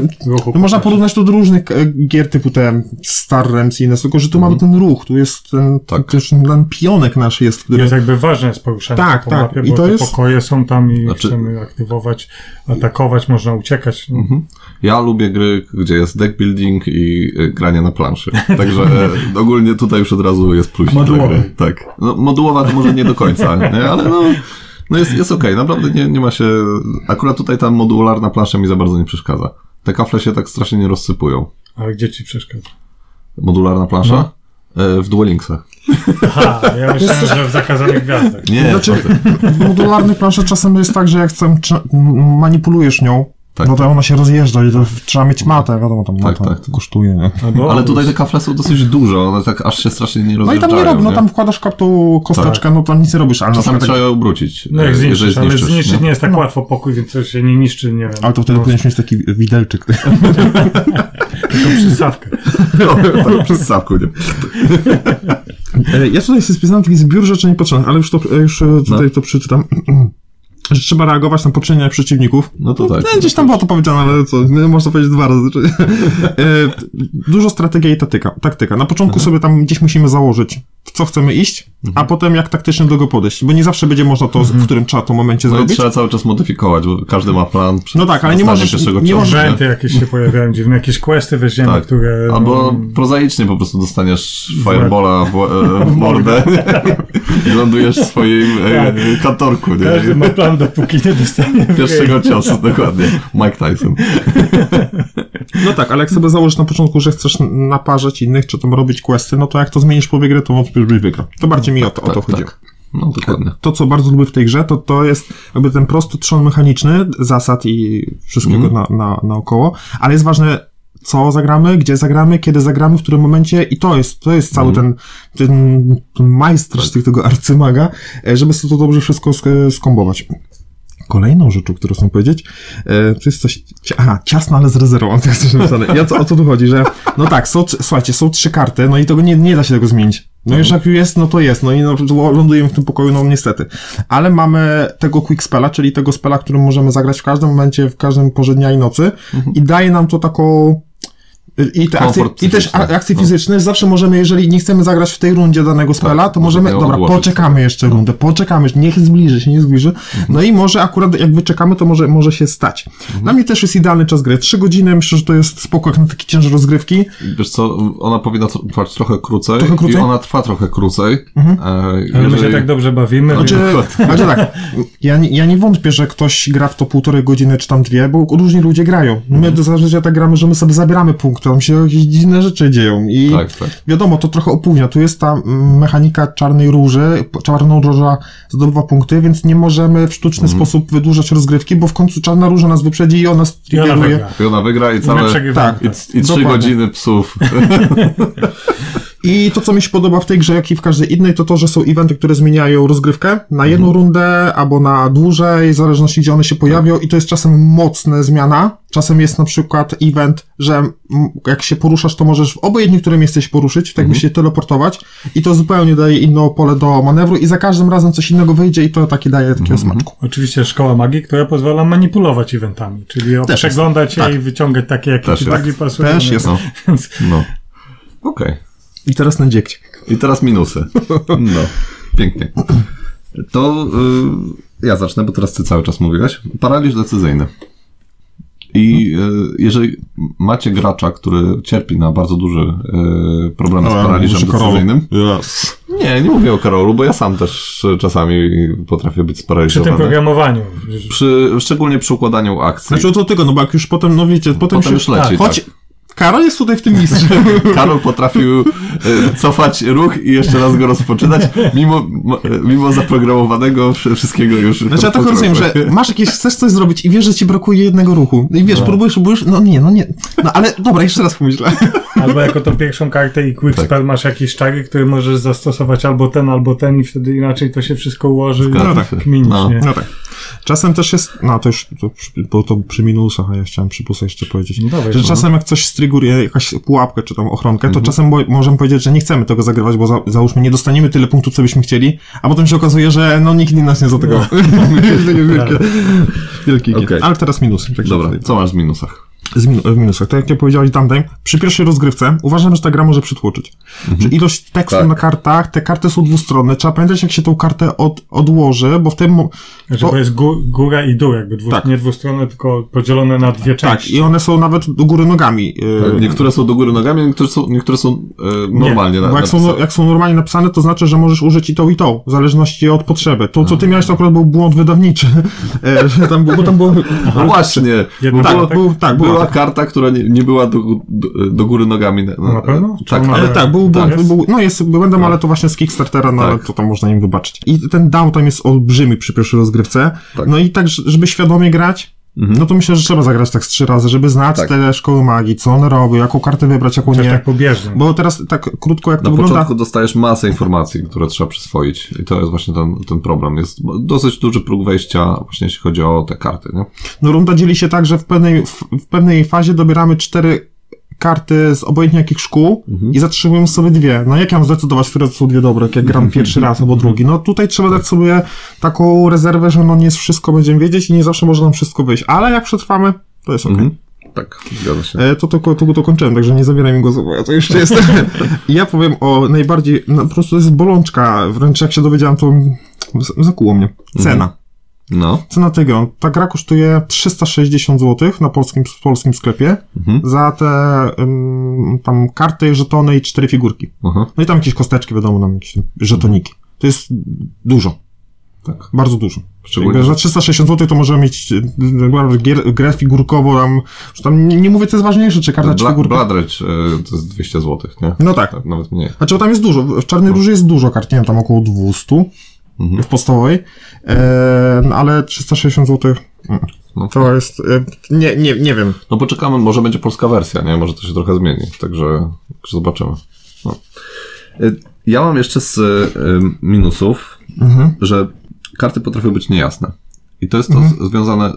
Speaker 2: no można
Speaker 3: po
Speaker 2: porównać to do różnych e, gier typu te Star Realms i inne, tylko że tu mamy ten ruch, tu jest ten,
Speaker 1: Tak.
Speaker 2: też ten pionek nasz jest, który...
Speaker 3: Jest jakby ważne jest poruszanie
Speaker 2: Tak,
Speaker 3: po
Speaker 2: tak.
Speaker 3: mapie,
Speaker 2: I
Speaker 3: bo
Speaker 2: to
Speaker 3: te
Speaker 2: jest-
Speaker 3: pokoje są tam i
Speaker 1: Znaczy-
Speaker 3: chcemy aktywować, atakować, można uciekać. No.
Speaker 1: Mhm. Ja lubię gry, gdzie jest deck building i y, granie na planszy. Także e, ogólnie tutaj już od razu jest plusik gry. Tak. No, modułowa to może nie do końca, nie? ale no, no jest, jest okej. Naprawdę nie, nie ma się... Akurat tutaj ta modularna plansza mi za bardzo nie przeszkadza. Te kafle się tak strasznie nie rozsypują.
Speaker 3: Ale gdzie ci przeszkadza?
Speaker 1: Modularna plansza? E, w Duel Linksach.
Speaker 3: Aha, ja myślałem, że w zakazanych gwiazdach.
Speaker 1: Nie,
Speaker 2: Znaczy, w modularnych planszach czasem jest tak, że jak chcę, manipulujesz nią,
Speaker 1: Tak,
Speaker 2: no to ona się rozjeżdża i to trzeba mieć matę, wiadomo, tam mata
Speaker 1: tak, tak.
Speaker 2: kosztuje, nie?
Speaker 3: Albo
Speaker 1: ale tutaj te kafle są dosyć duże, one tak aż się strasznie nie
Speaker 2: No i
Speaker 1: rozjeżdżają.
Speaker 2: tam nie robi, no tam wkładasz kaptą kosteczkę, no tam nic nie robisz, ale na
Speaker 1: Czasami
Speaker 2: tak,
Speaker 1: trzeba je obrócić,
Speaker 3: No jak
Speaker 1: e, jeżeli
Speaker 3: zniszczysz, ale zniszczyć nie,
Speaker 1: nie?
Speaker 3: jest tak łatwo pokój, więc to się nie niszczy, nie wiem.
Speaker 2: ale to wtedy
Speaker 3: no,
Speaker 2: powinieneś mieć taki widelczyk.
Speaker 3: Tylko przystawkę.
Speaker 1: tak, przez sapku, nie?
Speaker 2: E, Ja tutaj sobie spisałem taki zbiór rzeczy niepotrzebnych, ale już to, już e, tutaj
Speaker 1: No.
Speaker 2: to przeczytam. (clears throat) Że trzeba reagować na poczynienia przeciwników.
Speaker 1: No to tak.
Speaker 2: No, gdzieś tam było to powiedziane, ale co, można powiedzieć dwa razy. (laughs) E, Dużo strategia i taktyka. taktyka. Na początku sobie tam gdzieś musimy założyć, w co chcemy iść, a potem jak taktycznie do tego podejść. Bo nie zawsze będzie można to, w którym trzeba to momencie
Speaker 1: No
Speaker 2: zrobić.
Speaker 1: trzeba cały czas modyfikować, bo każdy ma plan.
Speaker 2: No tak, ale nie możesz- nie możesz-
Speaker 3: jakieś się pojawiają dziwne, jakieś questy weźmiemy,
Speaker 1: Tak.
Speaker 3: które...
Speaker 1: Albo
Speaker 3: no,
Speaker 1: prozaicznie po prostu dostaniesz firebola w, e, (laughs) w mordę i lądujesz w swoim e, kantorku,
Speaker 3: Każdy
Speaker 1: nie?
Speaker 3: ma plan, dopóki nie dostanie
Speaker 1: Pierwszego ciosu, dokładnie. Mike Tyson. (laughs)
Speaker 2: No tak, ale jak sobie założysz na początku, że chcesz naparzać innych, czy tam robić questy, no to jak to zmienisz po gry, to żebyś wygrał. To bardziej mi o to, o to
Speaker 1: Tak,
Speaker 2: chodziło.
Speaker 1: tak. No dokładnie.
Speaker 2: To, co bardzo lubię w tej grze, to to jest jakby ten prosty trzon mechaniczny, zasad i wszystkiego
Speaker 1: Mhm.
Speaker 2: na, na, naokoło, ale jest ważne, co zagramy, gdzie zagramy, kiedy zagramy, w którym momencie i to jest, to jest cały
Speaker 1: Mhm.
Speaker 2: ten, ten, ten majster
Speaker 1: Tak.
Speaker 2: tego arcymaga, e, żeby sobie to dobrze wszystko sk- skombować. Kolejną rzeczą, którą chcę powiedzieć, e, to jest coś, aha, ciasno, ale z rezerwą, (laughs) tak coś napisane. Ja co, o co tu chodzi, że, no tak, są, słuchajcie, są trzy karty, no i tego nie, nie da się tego zmienić. No już jak jest, no to jest, no i no, lądujemy w tym pokoju, no niestety. Ale mamy tego quick spella, czyli tego spella, którym możemy zagrać w każdym momencie, w każdym porze dnia i nocy. I daje nam to taką i, te akcje, I też akcje
Speaker 1: No.
Speaker 2: fizyczne, zawsze możemy, jeżeli nie chcemy zagrać w tej rundzie danego spela, to możemy,
Speaker 1: możemy
Speaker 2: dobra,
Speaker 1: odłożyć
Speaker 2: poczekamy jeszcze rundę, poczekamy, niech zbliży się, nie zbliży. No i może akurat jak wyczekamy, to może, może się stać. Dla mnie też jest idealny czas gry. Trzy godziny, myślę, że to jest spoko jak na taki ciężar rozgrywki.
Speaker 1: Wiesz co, ona powinna trwać trochę krócej,
Speaker 2: Trochę krócej?
Speaker 1: i ona trwa trochę krócej. E,
Speaker 3: Ale my się
Speaker 1: jeżeli-
Speaker 3: tak dobrze bawimy.
Speaker 2: Znaczy, znaczy tak, ja, nie- ja nie wątpię, że ktoś gra w to półtorej godziny czy tam dwie, bo różni ludzie grają. My w zależności tak gramy, że my sobie zabieramy punkty, tam się jakieś dziwne rzeczy dzieją i
Speaker 1: Tak, tak.
Speaker 2: wiadomo, to trochę opóźnia. Tu jest ta mm, mechanika czarnej róży, czarną róża zdobywa punkty, więc nie możemy w sztuczny
Speaker 1: Mhm.
Speaker 2: sposób wydłużać rozgrywki, bo w końcu czarna róża nas wyprzedzi i ona
Speaker 3: I ona
Speaker 2: striggeruje.
Speaker 3: wygra.
Speaker 1: I ona wygra i całe...
Speaker 2: tak.
Speaker 1: I, i trzy godziny psów. (laughs)
Speaker 2: I to, co mi się podoba w tej grze, jak i w każdej innej, to to, że są eventy, które zmieniają rozgrywkę na jedną rundę albo na dłużej, w zależności gdzie one się pojawią i to jest czasem mocna zmiana. Czasem jest na przykład event, że jak się poruszasz, to możesz w obojętnie którym jesteś poruszyć, tak by się teleportować i to zupełnie daje inne pole do manewru i za każdym razem coś innego wyjdzie i to takie daje takiego smaczku.
Speaker 3: Oczywiście szkoła magii, która pozwala manipulować eventami, czyli przeglądać je
Speaker 2: tak.
Speaker 3: i wyciągać takie, jakie
Speaker 1: Też
Speaker 3: ci
Speaker 1: jest.
Speaker 3: bardziej pasują.
Speaker 2: Też jest.
Speaker 1: No, (laughs) no. Okej.
Speaker 2: I teraz na dziekcie.
Speaker 1: I teraz minusy. No, pięknie. To y, ja zacznę, bo teraz ty cały czas mówiłeś. Paraliż decyzyjny. I y, jeżeli macie gracza, który cierpi na bardzo duży y, problem z paraliżem decyzyjnym.
Speaker 2: Yes.
Speaker 1: Nie, nie mówię o Karolu, bo ja sam też y, czasami potrafię być
Speaker 3: przy tym
Speaker 1: sparaliżowany.
Speaker 3: programowaniu.
Speaker 1: Przy, szczególnie przy układaniu akcji.
Speaker 2: Znaczy to tylko, no bo jak już potem, no wiecie, potem,
Speaker 1: Potem
Speaker 2: się,
Speaker 1: już leci,
Speaker 2: choć,
Speaker 1: tak.
Speaker 2: Karol jest tutaj w tym mistrzem. (laughs)
Speaker 1: Karol potrafił e, cofać ruch i jeszcze raz go rozpoczynać, mimo, mo- e, mimo zaprogramowanego wsz- wszystkiego już.
Speaker 2: Znaczy ja tak rozumiem, że masz jakieś, chcesz coś zrobić i wiesz, że ci brakuje jednego ruchu. I wiesz, próbujesz, próbujesz, no nie, no nie. No ale dobra, jeszcze raz pomyślę. (laughs)
Speaker 3: Albo jako tą pierwszą kartę i quick
Speaker 1: Tak.
Speaker 3: spell masz jakieś czary, które możesz zastosować albo ten, albo ten i wtedy inaczej to się wszystko ułoży
Speaker 1: Zgadza
Speaker 3: i tak kminisz,
Speaker 1: No.
Speaker 3: nie?
Speaker 2: No tak. Czasem też jest, no to już, to, bo to przy minusach, a ja chciałem przy plusach jeszcze powiedzieć.
Speaker 3: No dawaj,
Speaker 2: że
Speaker 3: no.
Speaker 2: czasem jak coś striguje, jakaś pułapkę czy tam ochronkę,
Speaker 1: Mhm.
Speaker 2: to czasem bo, możemy powiedzieć, że nie chcemy tego zagrywać, bo za, załóżmy nie dostaniemy tyle punktów, co byśmy chcieli, a potem się okazuje, że no nikt nas nie zaatakował. (laughs) wielkie, wielkie
Speaker 1: Okej.
Speaker 2: okay. Ale teraz minusy. Także
Speaker 1: Dobra, co masz w minusach?
Speaker 2: Z minu- w minusach. Tak jak ja powiedziałeś tamtym, przy pierwszej rozgrywce uważam, że ta gra może przytłoczyć. Że ilość tekstu
Speaker 1: Tak.
Speaker 2: na kartach, te karty są dwustronne, trzeba pamiętać jak się tą kartę od, odłoży, bo w tym... mo-
Speaker 3: Że
Speaker 2: bo-
Speaker 3: to jest gó- góra i dół, jakby dwu,
Speaker 2: Tak.
Speaker 3: nie dwustronne, tylko podzielone na dwie
Speaker 2: tak,
Speaker 3: części.
Speaker 2: i one są nawet do góry nogami. yy,
Speaker 1: Niektóre są do góry nogami, niektóre są, niektóre są e, normalnie na,
Speaker 2: Bo jak są,
Speaker 1: napisane.
Speaker 2: jak są normalnie napisane, to znaczy, że możesz użyć i tą, i tą, w zależności od potrzeby. To, co ty miałeś, to akurat był błąd wydawniczy. (laughs) E, że tam, bo tam było...
Speaker 1: No właśnie, bo
Speaker 2: Tak,
Speaker 1: było,
Speaker 2: był, tak, była,
Speaker 1: była karta, która nie, nie była do, do, do góry nogami. No,
Speaker 3: Na pewno?
Speaker 1: Tak, ale
Speaker 2: Ale tak, był,
Speaker 3: Tak.
Speaker 2: był, był, no jest, będę, ale to właśnie z Kickstartera, no ale
Speaker 1: Tak.
Speaker 2: to tam można im wybaczyć. I ten downtime jest olbrzymi przy pierwszej rozgrywce.
Speaker 1: Tak.
Speaker 2: No i tak, żeby świadomie grać, no to myślę, że trzeba zagrać tak z trzy razy, żeby znać
Speaker 1: Tak.
Speaker 2: te szkoły magii, co one robią, jaką kartę wybrać, jaką
Speaker 3: Chociaż
Speaker 2: nie.
Speaker 3: tak pobieżnie.
Speaker 2: Bo teraz tak krótko jak
Speaker 1: Na
Speaker 2: to wygląda.
Speaker 1: początku dostajesz masę informacji, które trzeba przyswoić i to jest właśnie ten, ten problem. Jest dosyć duży próg wejścia właśnie jeśli chodzi o te karty, nie?
Speaker 2: No runda dzieli się tak, że w pewnej, w, w pewnej fazie dobieramy cztery karty z obojętnie jakich szkół
Speaker 1: Mhm.
Speaker 2: i zatrzymujemy sobie dwie. No jak ja mam zdecydować, które to są dwie dobre, jak ja gram (laughs) pierwszy raz albo drugi? No tutaj trzeba dać sobie taką rezerwę, że no nie z wszystko będziemy wiedzieć i nie zawsze może nam wszystko wyjść. Ale jak przetrwamy, to jest okej.
Speaker 1: Mhm. Tak, zgadza się.
Speaker 2: E, To tylko to, to kończyłem, także nie zabieraj mi głosu, bo ja to jeszcze jest. (laughs) I ja powiem o najbardziej, no po prostu to jest bolączka, wręcz jak się dowiedziałem, to zakuło mnie. Cena.
Speaker 1: No,
Speaker 2: Cena tej gry. Ta gra kosztuje 360 zł na polskim, w polskim sklepie
Speaker 1: Mhm.
Speaker 2: za te ym, tam karty, żetony i cztery figurki.
Speaker 1: aha,
Speaker 2: No i tam jakieś kosteczki, wiadomo, tam jakieś żetoniki. To jest dużo.
Speaker 1: tak.
Speaker 2: Bardzo dużo.
Speaker 1: Szczególnie,
Speaker 2: Jakby za 360 zł to możemy mieć y, y, gier, grę figurkową tam, tam nie, nie mówię co jest ważniejsze, czy karta, czy
Speaker 1: Bla,
Speaker 2: figurka.
Speaker 1: Blood Rage e, to jest 200 zł, nie?
Speaker 2: No tak.
Speaker 1: Nawet mniej.
Speaker 2: Znaczy, bo tam jest dużo. W Czarnej Róży jest dużo kart, nie wiem, tam około 200
Speaker 1: Mhm.
Speaker 2: w podstawowej, e, no ale 360 zł
Speaker 1: No.
Speaker 2: to jest, e, nie, nie, nie wiem.
Speaker 1: No poczekamy, może będzie polska wersja, nie? Może to się trochę zmieni, także, zobaczymy. No. Y, Ja mam jeszcze z y, minusów,
Speaker 2: Mhm.
Speaker 1: że karty potrafią być niejasne. I to jest to
Speaker 2: Mhm.
Speaker 1: związane,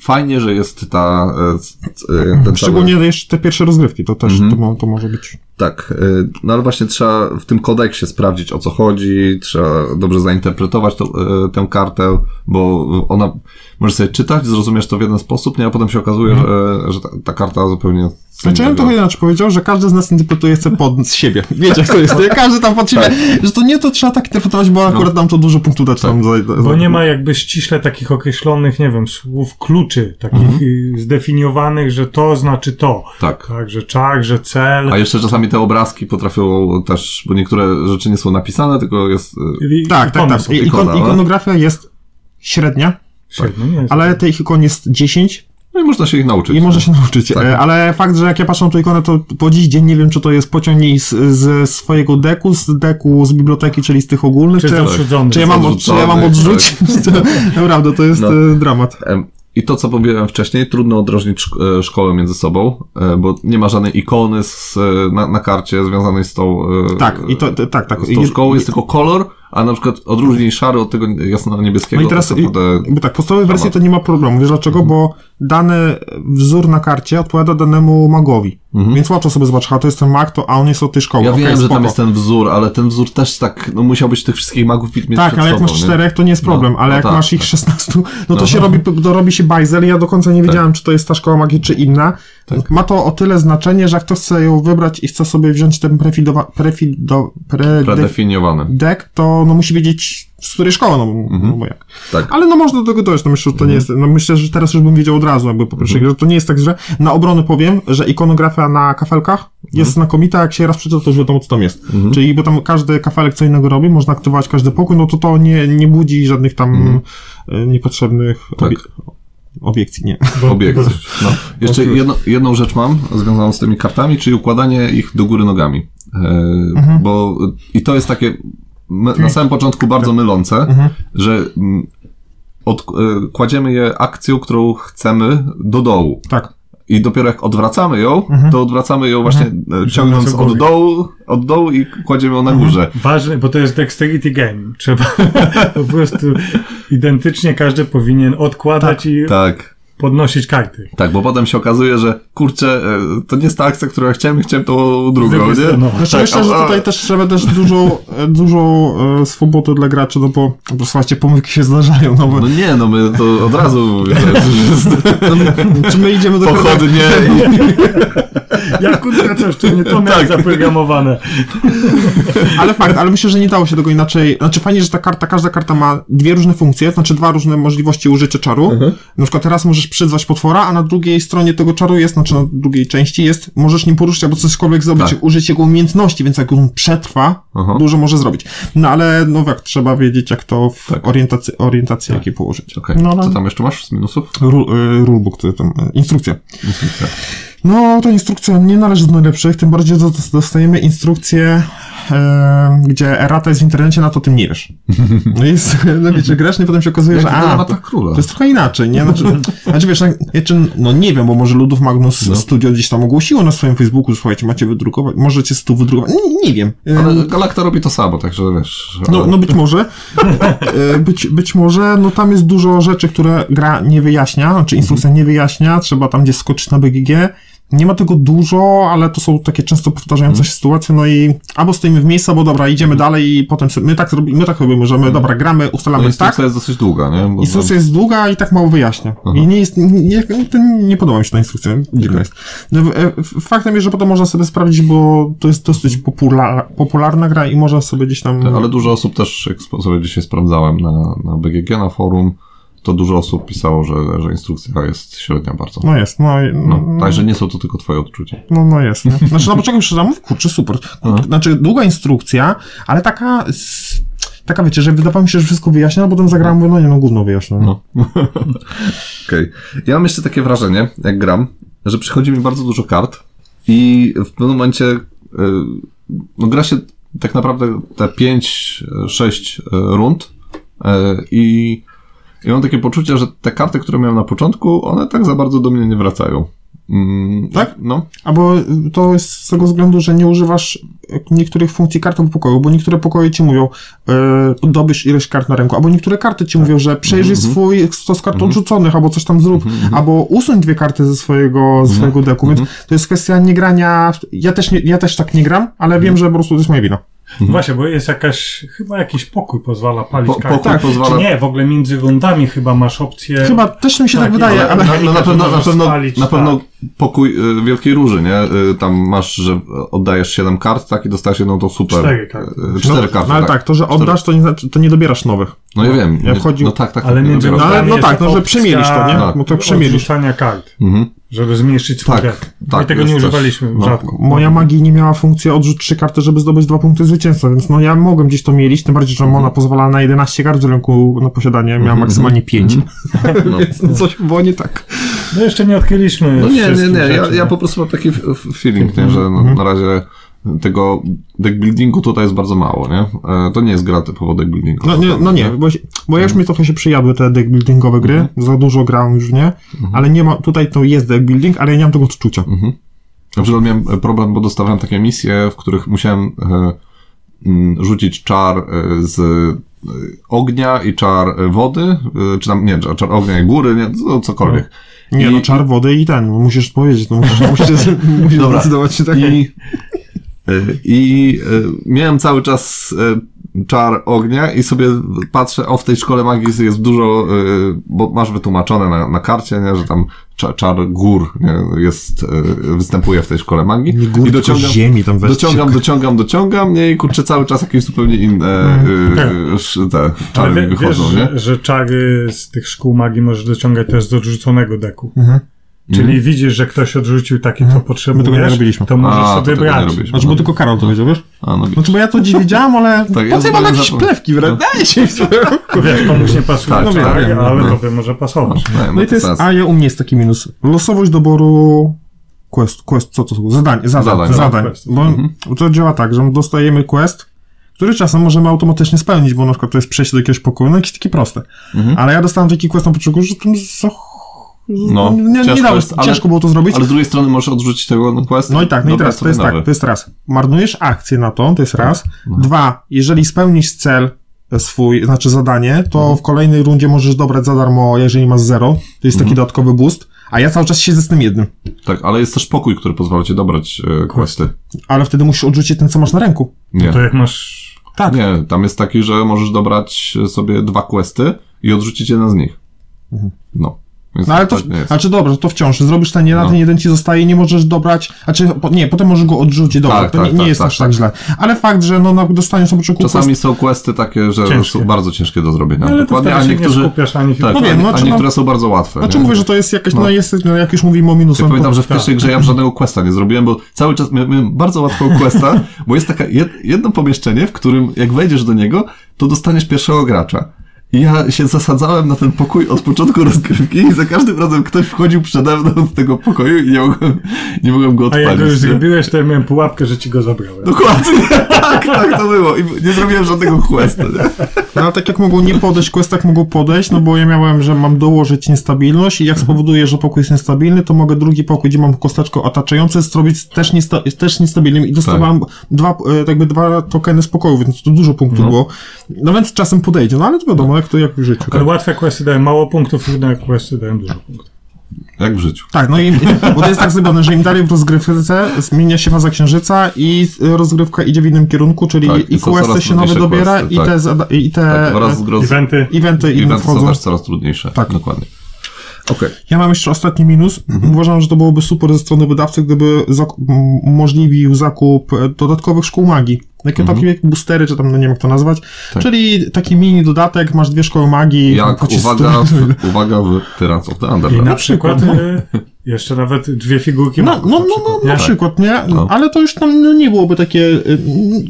Speaker 1: fajnie, że jest ta, e, e, cały,
Speaker 2: Szczególnie jeszcze te pierwsze rozgrywki, to też
Speaker 1: Mhm.
Speaker 2: to, to może być.
Speaker 1: Tak, y, no ale właśnie trzeba w tym kodeksie sprawdzić o co chodzi, trzeba dobrze zainterpretować to, y, tę kartę, bo ona może sobie czytać, zrozumiesz to w jeden sposób, nie? a potem się okazuje, że, że ta, ta karta zupełnie.
Speaker 2: Mhm. Znaczy ja bym trochę inaczej powiedział, że każdy z nas interpretuje chce pod (laughs) siebie. Wiecie, jak to jest. Każdy tam pod siebie,
Speaker 1: Tak.
Speaker 2: że to nie to trzeba tak interpretować, bo akurat nam to dużo punktów da, czy tam za, za,
Speaker 3: Bo nie ma jakby ściśle takich określonych, nie wiem, słów kluczy, takich
Speaker 1: Mhm.
Speaker 3: y, zdefiniowanych, że to znaczy to.
Speaker 1: Tak.
Speaker 3: Tak, że czak, że cel.
Speaker 1: A jeszcze czasami te obrazki potrafią też, bo niektóre rzeczy nie są napisane, tylko jest. y,
Speaker 3: i-
Speaker 2: Tak, tak, tak. ikon,
Speaker 1: ikona, no.
Speaker 2: ikonografia jest średnia,
Speaker 3: Średnio, nie jest.
Speaker 2: ale tych ikon jest 10
Speaker 1: No i można się ich nauczyć.
Speaker 2: i można się nauczyć.
Speaker 1: Tak.
Speaker 2: E, Ale fakt, że jak ja patrzę na tą ikonę, to po dziś dzień nie wiem, czy to jest pociągnij z, z swojego deku, z deku z biblioteki, czyli z tych ogólnych,
Speaker 3: Czy
Speaker 2: czy,
Speaker 3: zauszczony.
Speaker 2: czy, ja, mam, czy ja mam odrzucić. (laughs) Naprawdę, to jest
Speaker 1: No.
Speaker 2: e, dramat.
Speaker 1: I to, co powiedziałem wcześniej, trudno odróżnić e, szkołę między sobą, e, bo nie ma żadnej ikony z, e, na, na karcie związanej z tą,
Speaker 2: Tak, i to, tak, tak.
Speaker 1: z tą szkołą, jest tylko kolor, a na przykład odróżnij szary od tego jasno-niebieskiego.
Speaker 2: No i teraz,
Speaker 1: naprawdę...
Speaker 2: jakby tak, podstawowej wersji to nie ma problemu. Wiesz dlaczego? Bo dany wzór na karcie odpowiada danemu magowi. Więc łatwo sobie zobaczyć, a to jest ten mag, to, a on jest od tej szkoły.
Speaker 1: Ja
Speaker 2: Okej,
Speaker 1: wiem, że
Speaker 2: spoko.
Speaker 1: tam jest ten wzór, ale ten wzór też tak, no musiałbyś tych wszystkich magów mieć
Speaker 2: Tak, ale jak
Speaker 1: sobą,
Speaker 2: masz
Speaker 1: nie?
Speaker 2: czterech, to nie jest problem,
Speaker 1: No,
Speaker 2: ale
Speaker 1: no
Speaker 2: jak
Speaker 1: tak,
Speaker 2: masz ich
Speaker 1: tak.
Speaker 2: 16, no to
Speaker 1: No. Tak.
Speaker 2: się robi, to robi się bajzel. Ja do końca nie wiedziałem, czy to jest ta szkoła magii, czy inna.
Speaker 1: Tak.
Speaker 2: Ma to o tyle znaczenie, że jak ktoś chce ją wybrać i chce sobie wziąć ten prefidowa, prefido, pre,
Speaker 1: Predefiniowany.
Speaker 2: deck, to no musi wiedzieć z której szkoły, no, no bo jak.
Speaker 1: Tak.
Speaker 2: Ale no można do tego dojść, no myślę, że to nie jest, no myślę, że teraz już bym wiedział od razu, jakby po pierwsze, że to nie jest tak, że na obronę powiem, że ikonografia na kafelkach jest znakomita, jak się raz przeczyta, to już wiadomo, co tam jest. Czyli, bo tam każdy kafelek co innego robi, można aktywować każdy pokój, no to to nie, nie budzi żadnych tam e, niepotrzebnych
Speaker 1: Tak.
Speaker 2: obi- obiekcji, nie.
Speaker 1: Obiekt. No. Jeszcze jedno, jedną rzecz mam związaną z tymi kartami, czyli układanie ich do góry nogami. E,
Speaker 2: Mhm.
Speaker 1: Bo i to jest takie my, na samym początku bardzo mylące,
Speaker 2: Mhm.
Speaker 1: że od, e, kładziemy je akcją, którą chcemy do dołu.
Speaker 2: Tak.
Speaker 1: I dopiero jak odwracamy ją,
Speaker 2: Mhm.
Speaker 1: to odwracamy ją właśnie e, ciągnąc
Speaker 3: Ciągnąc
Speaker 1: od dołu, od dołu i kładziemy ją na
Speaker 2: Mhm.
Speaker 1: górze.
Speaker 3: Ważne, bo to jest dexterity game. Trzeba (laughs) po prostu identycznie każdy powinien odkładać i
Speaker 1: Tak.
Speaker 3: Podnosić karty.
Speaker 1: Tak, bo potem się okazuje, że kurczę, e, to nie jest ta akcja, którą ja chciałem, chciałem tą drugą, nie?
Speaker 3: stroną.
Speaker 2: Znaczy
Speaker 1: Tak,
Speaker 2: myślę,
Speaker 1: a-
Speaker 2: że tutaj też trzeba też dużo, e, dużo e, swobody dla graczy, no bo, bo słuchajcie, pomyłki się zdarzają, no bo
Speaker 1: No nie, no my to od razu (laughs) że jest
Speaker 2: czy my idziemy do
Speaker 1: pochodnie i
Speaker 3: Jak kurwa coś, to nie to miałem zaprogramowane.
Speaker 2: Ale fakt, ale myślę, że nie dało się tego inaczej. Znaczy fajnie, że ta karta, każda karta ma dwie różne funkcje, znaczy dwa różne możliwości użycia czaru. Na przykład teraz możesz przyzwać potwora, a na drugiej stronie tego czaru jest, znaczy na drugiej części jest, możesz nim poruszyć albo cośkolwiek zrobić,
Speaker 1: Tak.
Speaker 2: użyć jego umiejętności, więc jak on przetrwa,
Speaker 1: Aha.
Speaker 2: dużo może zrobić. No ale no jak trzeba wiedzieć, jak to w
Speaker 1: Tak.
Speaker 2: orientacji, orientację jakiej położyć.
Speaker 1: Okej,
Speaker 2: No, ale
Speaker 1: co tam jeszcze masz z minusów?
Speaker 2: ru- y, rulebook, to tam, y, instrukcja.
Speaker 1: Instrukcja.
Speaker 2: No, ta instrukcja nie należy do najlepszych, tym bardziej, dostajemy instrukcję, e, gdzie errata jest w internecie, na to tym nie wiesz. (laughs) No jest, no wiecie, grasz i potem się okazuje,
Speaker 1: Jak
Speaker 2: że a, to, to jest trochę inaczej, nie? Znaczy, znaczy wiesz, czy, no nie wiem, bo może Ludów Magnus
Speaker 1: No.
Speaker 2: Studio gdzieś tam ogłosiło na swoim Facebooku, słuchajcie, macie wydrukować, możecie stu wydrukować, nie, nie wiem.
Speaker 1: Ale Galacta robi to samo, także wiesz.
Speaker 2: no, no być może. E, być, być może, no tam jest dużo rzeczy, które gra nie wyjaśnia, znaczy instrukcja nie wyjaśnia, trzeba tam gdzieś skoczyć na BGG. Nie ma tego dużo, ale to są takie często powtarzające się sytuacje, no i albo stoimy w miejscu, albo dobra, idziemy dalej i potem my tak robimy, my tak robimy, że my, dobra, gramy,
Speaker 1: no,
Speaker 2: ustalamy tak,
Speaker 1: instrukcja jest dosyć długa, nie? Bo,
Speaker 2: Instrukcja jest długa i tak mało wyjaśnia. I nie jest, nie, nie, nie podoba mi się ta instrukcja. Dziwna jest. No, e, faktem jest, że potem można sobie sprawdzić, bo to jest dosyć popular, popularna gra i można sobie gdzieś tam...
Speaker 1: Ale dużo osób też, jak sobie dzisiaj sprawdzałem na, na BGG, na forum, to dużo osób pisało, że, że instrukcja jest średnia bardzo.
Speaker 2: No jest, no, i-
Speaker 1: No,
Speaker 2: no,
Speaker 1: także nie są to tylko twoje odczucia.
Speaker 2: no, no jest. Nie? Znaczy (laughs) na początku szczerze mówiąc, kurczę, super. Znaczy długa instrukcja, ale taka... Taka wiecie, że wydawało mi się, że wszystko wyjaśnia, a potem zagrałem, mówię, no nie, no gówno wyjaśnia.
Speaker 1: No. (laughs) Okej. Ja mam jeszcze takie wrażenie, jak gram, że przychodzi mi bardzo dużo kart i w pewnym momencie y, no, gra się tak naprawdę te 5-6 rund y, i, i mam takie poczucie, że te karty, które miałem na początku, one tak za bardzo do mnie nie wracają. Mm,
Speaker 2: Tak?
Speaker 1: No.
Speaker 2: Albo to jest z tego względu, że nie używasz niektórych funkcji karty pokoju, bo niektóre pokoje ci mówią, yy, dobierz ileś kart na ręku, albo niektóre karty ci mówią, że przejrzyj swój stos kart odrzuconych, albo coś tam zrób, albo usuń dwie karty ze swojego, ze swojego deku, więc to jest kwestia nie grania, w- ja też, nie, ja też tak nie gram, ale wiem, że po prostu to jest moja wina.
Speaker 3: Właśnie, bo jest jakaś, chyba jakiś pokój pozwala palić
Speaker 1: Po,
Speaker 3: karty.
Speaker 1: pokój
Speaker 3: Tak,
Speaker 1: pozwala...
Speaker 3: Czy nie, w ogóle między rundami chyba masz opcję...
Speaker 2: Chyba też mi się tak,
Speaker 3: Tak,
Speaker 2: wydaje,
Speaker 3: ale-.
Speaker 1: No, no na pewno, na pewno,
Speaker 3: spalić,
Speaker 1: na
Speaker 3: tak.
Speaker 1: pewno pokój y, Wielkiej Róży, nie? Y, tam masz, że oddajesz 7 kart, tak? I dostajesz jedną tą super.
Speaker 3: Cztery karty.
Speaker 1: Y, Cztery
Speaker 2: no,
Speaker 1: karty,
Speaker 2: no ale tak, to, że oddasz, to nie, znaczy, to nie dobierasz nowych.
Speaker 1: No ja wiem.
Speaker 2: Chodzi-
Speaker 1: No tak, tak.
Speaker 3: Ale
Speaker 1: tak, nie
Speaker 3: między.
Speaker 2: No, ale- no tak, no, że przemielisz to, nie?
Speaker 1: Tak.
Speaker 2: No to przemielisz.
Speaker 3: Odrzucania kart,
Speaker 1: Mhm.
Speaker 3: żeby zmniejszyć swój
Speaker 1: Tak,
Speaker 3: deck.
Speaker 1: tak,
Speaker 3: I tego nie używaliśmy
Speaker 1: no.
Speaker 3: rzadko.
Speaker 2: Moja magii nie miała funkcji odrzuć trzy karty, żeby zdobyć dwa punkty zwycięstwa, więc no ja mogłem gdzieś to mielić, tym bardziej, że ona pozwala na 11 kart w ręku na posiadanie, miała maksymalnie 5. (laughs)
Speaker 1: No.
Speaker 2: Więc no coś było nie tak.
Speaker 3: No jeszcze nie odkryliśmy
Speaker 1: No nie, nie, nie. Ja,
Speaker 3: rzeczy,
Speaker 1: ja
Speaker 3: nie?
Speaker 1: po prostu mam taki feeling, nie, że no, na razie tego deck buildingu tutaj jest bardzo mało, nie? E, To nie jest gra typowo deck buildingu.
Speaker 2: No nie, no nie bo, bo ja już mi trochę się przyjadły te deck buildingowe gry, za dużo grałem już w nie, ale nie ma, tutaj to jest deck building, ale ja nie mam tego odczucia.
Speaker 1: Na przykład miałem problem, bo dostawałem takie misje, w których musiałem e, mm, rzucić czar e, z e, ognia i czar e, wody, e, czy tam, nie, czar- ognia i góry, nie, no, cokolwiek.
Speaker 2: Nie,
Speaker 1: I-
Speaker 2: no czar wody i ten, musisz powiedzieć, no musisz, musisz, musisz (laughs)
Speaker 1: Dobra.
Speaker 2: zdecydować się tak.
Speaker 1: I, e, i e, miałem cały czas e, czar ognia i sobie patrzę, o w tej szkole magii jest dużo, e, bo masz wytłumaczone na, na karcie, nie, że tam czar, czar gór nie, jest, e, występuje w tej szkole magii.
Speaker 2: Nie gór,
Speaker 1: I
Speaker 2: tylko
Speaker 1: dociągam,
Speaker 2: ziemi tam
Speaker 1: dociągam, dociągam, dociągam, nie, i kurczę cały czas jakieś zupełnie inne e, sz- te
Speaker 3: Ale
Speaker 1: czary
Speaker 3: wie,
Speaker 1: wychodzą,
Speaker 3: wiesz,
Speaker 1: nie?
Speaker 3: że, że czary z tych szkół magii możesz dociągać też z odrzuconego deku.
Speaker 2: Mhm.
Speaker 3: Czyli widzisz, że ktoś odrzucił takie, co potrzebujesz,
Speaker 2: tego nie robiliśmy.
Speaker 3: to możesz
Speaker 1: A, to
Speaker 3: sobie
Speaker 1: nie
Speaker 3: brać.
Speaker 2: Znaczy, bo tylko Karol to wiedział, wiesz?
Speaker 1: A, no,
Speaker 2: Znaczy, bo ja to dziś wiedziałem, ale (laughs)
Speaker 1: Tak,
Speaker 2: po co ja mam jakieś plewki, wręcz? Dajcie (laughs)
Speaker 3: Wiesz, komuś nie pasuje,
Speaker 1: Tak,
Speaker 3: tak,
Speaker 2: no wiem, wiem,
Speaker 3: ale
Speaker 1: no.
Speaker 3: tobie może pasować.
Speaker 1: no,
Speaker 2: No i to jest, a ja u mnie jest taki minus. Losowość doboru quest, quest, co to są? Zadań, zadań,
Speaker 1: Zadań,
Speaker 2: zadań.
Speaker 3: tak.
Speaker 2: Bo to działa tak, że dostajemy quest, który czasem możemy automatycznie spełnić, bo na przykład to jest przejście do jakiegoś pokoju, no jakieś takie proste. Ale ja dostałem taki quest na początku, że tam za...
Speaker 1: No,
Speaker 2: nie, nie
Speaker 1: ciężko
Speaker 2: dało,
Speaker 1: jest, ale-
Speaker 2: ciężko było to zrobić.
Speaker 1: Ale z drugiej strony możesz odrzucić tego no, quest.
Speaker 2: No i tak, no i teraz to jest
Speaker 1: nowy.
Speaker 2: tak, to jest raz. Marnujesz akcję na to, to jest raz. Dwa, jeżeli spełnisz cel swój, znaczy zadanie, to w kolejnej rundzie możesz dobrać za darmo, jeżeli masz zero. To jest taki dodatkowy boost. A ja cały czas siedzę z tym jednym.
Speaker 1: Tak, ale jest też pokój, który pozwala ci dobrać e, questy.
Speaker 2: Ale wtedy musisz odrzucić ten, co masz na ręku.
Speaker 1: Nie.
Speaker 3: To jak masz...
Speaker 2: Tak.
Speaker 1: Nie, tam jest taki, że możesz dobrać sobie dwa questy i odrzucić jeden z nich. No. Więc
Speaker 2: No ale to,
Speaker 1: tak jest.
Speaker 2: znaczy dobrze, to wciąż, zrobisz ten jeden,
Speaker 1: No.
Speaker 2: ten jeden ci zostaje, nie możesz dobrać, znaczy, po, nie, potem możesz go odrzucić, dobra,
Speaker 1: Tak,
Speaker 2: to
Speaker 1: tak,
Speaker 2: nie, nie
Speaker 1: tak,
Speaker 2: jest
Speaker 1: tak,
Speaker 2: aż
Speaker 1: tak.
Speaker 2: tak źle. Ale fakt, że no, no dostaniesz na początku
Speaker 1: Czasami są questy takie, że
Speaker 3: Ciężkie.
Speaker 1: są bardzo ciężkie do zrobienia.
Speaker 3: Ale to
Speaker 1: Dokładnie, a niektórzy.
Speaker 3: nie skupiasz ani
Speaker 1: tak,
Speaker 2: No wiem,
Speaker 1: a,
Speaker 2: no,
Speaker 1: a
Speaker 2: no-
Speaker 1: niektóre są bardzo łatwe.
Speaker 2: Znaczy
Speaker 1: nie?
Speaker 2: mówię, że to jest jakaś, no,
Speaker 1: No.
Speaker 2: jest, no, jak już mówimy o minusach,
Speaker 1: Ja pamiętam, że w pierwszej grze ja żadnego questa nie zrobiłem, bo cały czas miałem, miałem bardzo łatwą questa, bo jest taka jed, jedno pomieszczenie, w którym jak wejdziesz do niego, to dostaniesz pierwszego gracza. Ja się zasadzałem na ten pokój od początku rozgrywki i za każdym razem ktoś wchodził przede mną do tego pokoju i nie mogłem, nie mogłem go
Speaker 3: A
Speaker 1: odpalić.
Speaker 3: jak go już zrobiłeś, to ja miałem pułapkę, że ci go zabrałem.
Speaker 1: Dokładnie, (laughs) tak, tak to było. I nie zrobiłem żadnego questa. Nie?
Speaker 2: No ale tak jak mogą nie podejść, quest tak mogą podejść, no bo ja miałem, że mam dołożyć niestabilność i jak spowoduję, że pokój jest niestabilny, to mogę drugi pokój, gdzie mam kosteczkę otaczające, zrobić też, niesta też niestabilnym i dostawałem dwa, e, jakby dwa tokeny spokoju, więc to dużo punktów było. No więc czasem podejdzie, no ale to wiadomo, jak to jak w życiu.
Speaker 3: Ale łatwe questy dają mało punktów, trudne questy dają dużo punktów.
Speaker 1: Jak w życiu.
Speaker 2: Tak, no i bo to jest tak zrobione, że im dalej w rozgrywce zmienia się faza księżyca i rozgrywka idzie w innym kierunku, czyli
Speaker 1: Tak, i
Speaker 2: i
Speaker 1: są
Speaker 2: questy się nowe dobiera
Speaker 1: questy,
Speaker 2: i
Speaker 1: tak.
Speaker 2: te, i te
Speaker 1: Tak, oraz
Speaker 2: e,
Speaker 1: groz...
Speaker 3: Eventy.
Speaker 2: eventy
Speaker 1: Eventy są
Speaker 2: wchodzą.
Speaker 1: też coraz trudniejsze.
Speaker 2: Tak.
Speaker 1: Dokładnie. Okej.
Speaker 2: Ja mam jeszcze ostatni minus.
Speaker 1: Mhm.
Speaker 2: Uważam, że to byłoby super ze strony wydawcy, gdyby umożliwił zakup dodatkowych szkół magii. Takie
Speaker 1: Mhm.
Speaker 2: takie jak boostery, czy tam, no nie wiem jak to nazwać.
Speaker 1: Tak.
Speaker 2: Czyli taki mini dodatek, masz dwie szkoły magii.
Speaker 1: Jak, uwaga,
Speaker 2: 100 (laughs)
Speaker 1: w, uwaga w Tyrants of the
Speaker 3: I
Speaker 1: Underdark.
Speaker 3: na przykład y, jeszcze nawet dwie figurki
Speaker 2: No, no,
Speaker 3: na
Speaker 2: no,
Speaker 3: przykład,
Speaker 2: no, na
Speaker 3: nie?
Speaker 2: przykład, nie?
Speaker 1: No.
Speaker 2: Ale to już tam no, nie byłoby takie. y,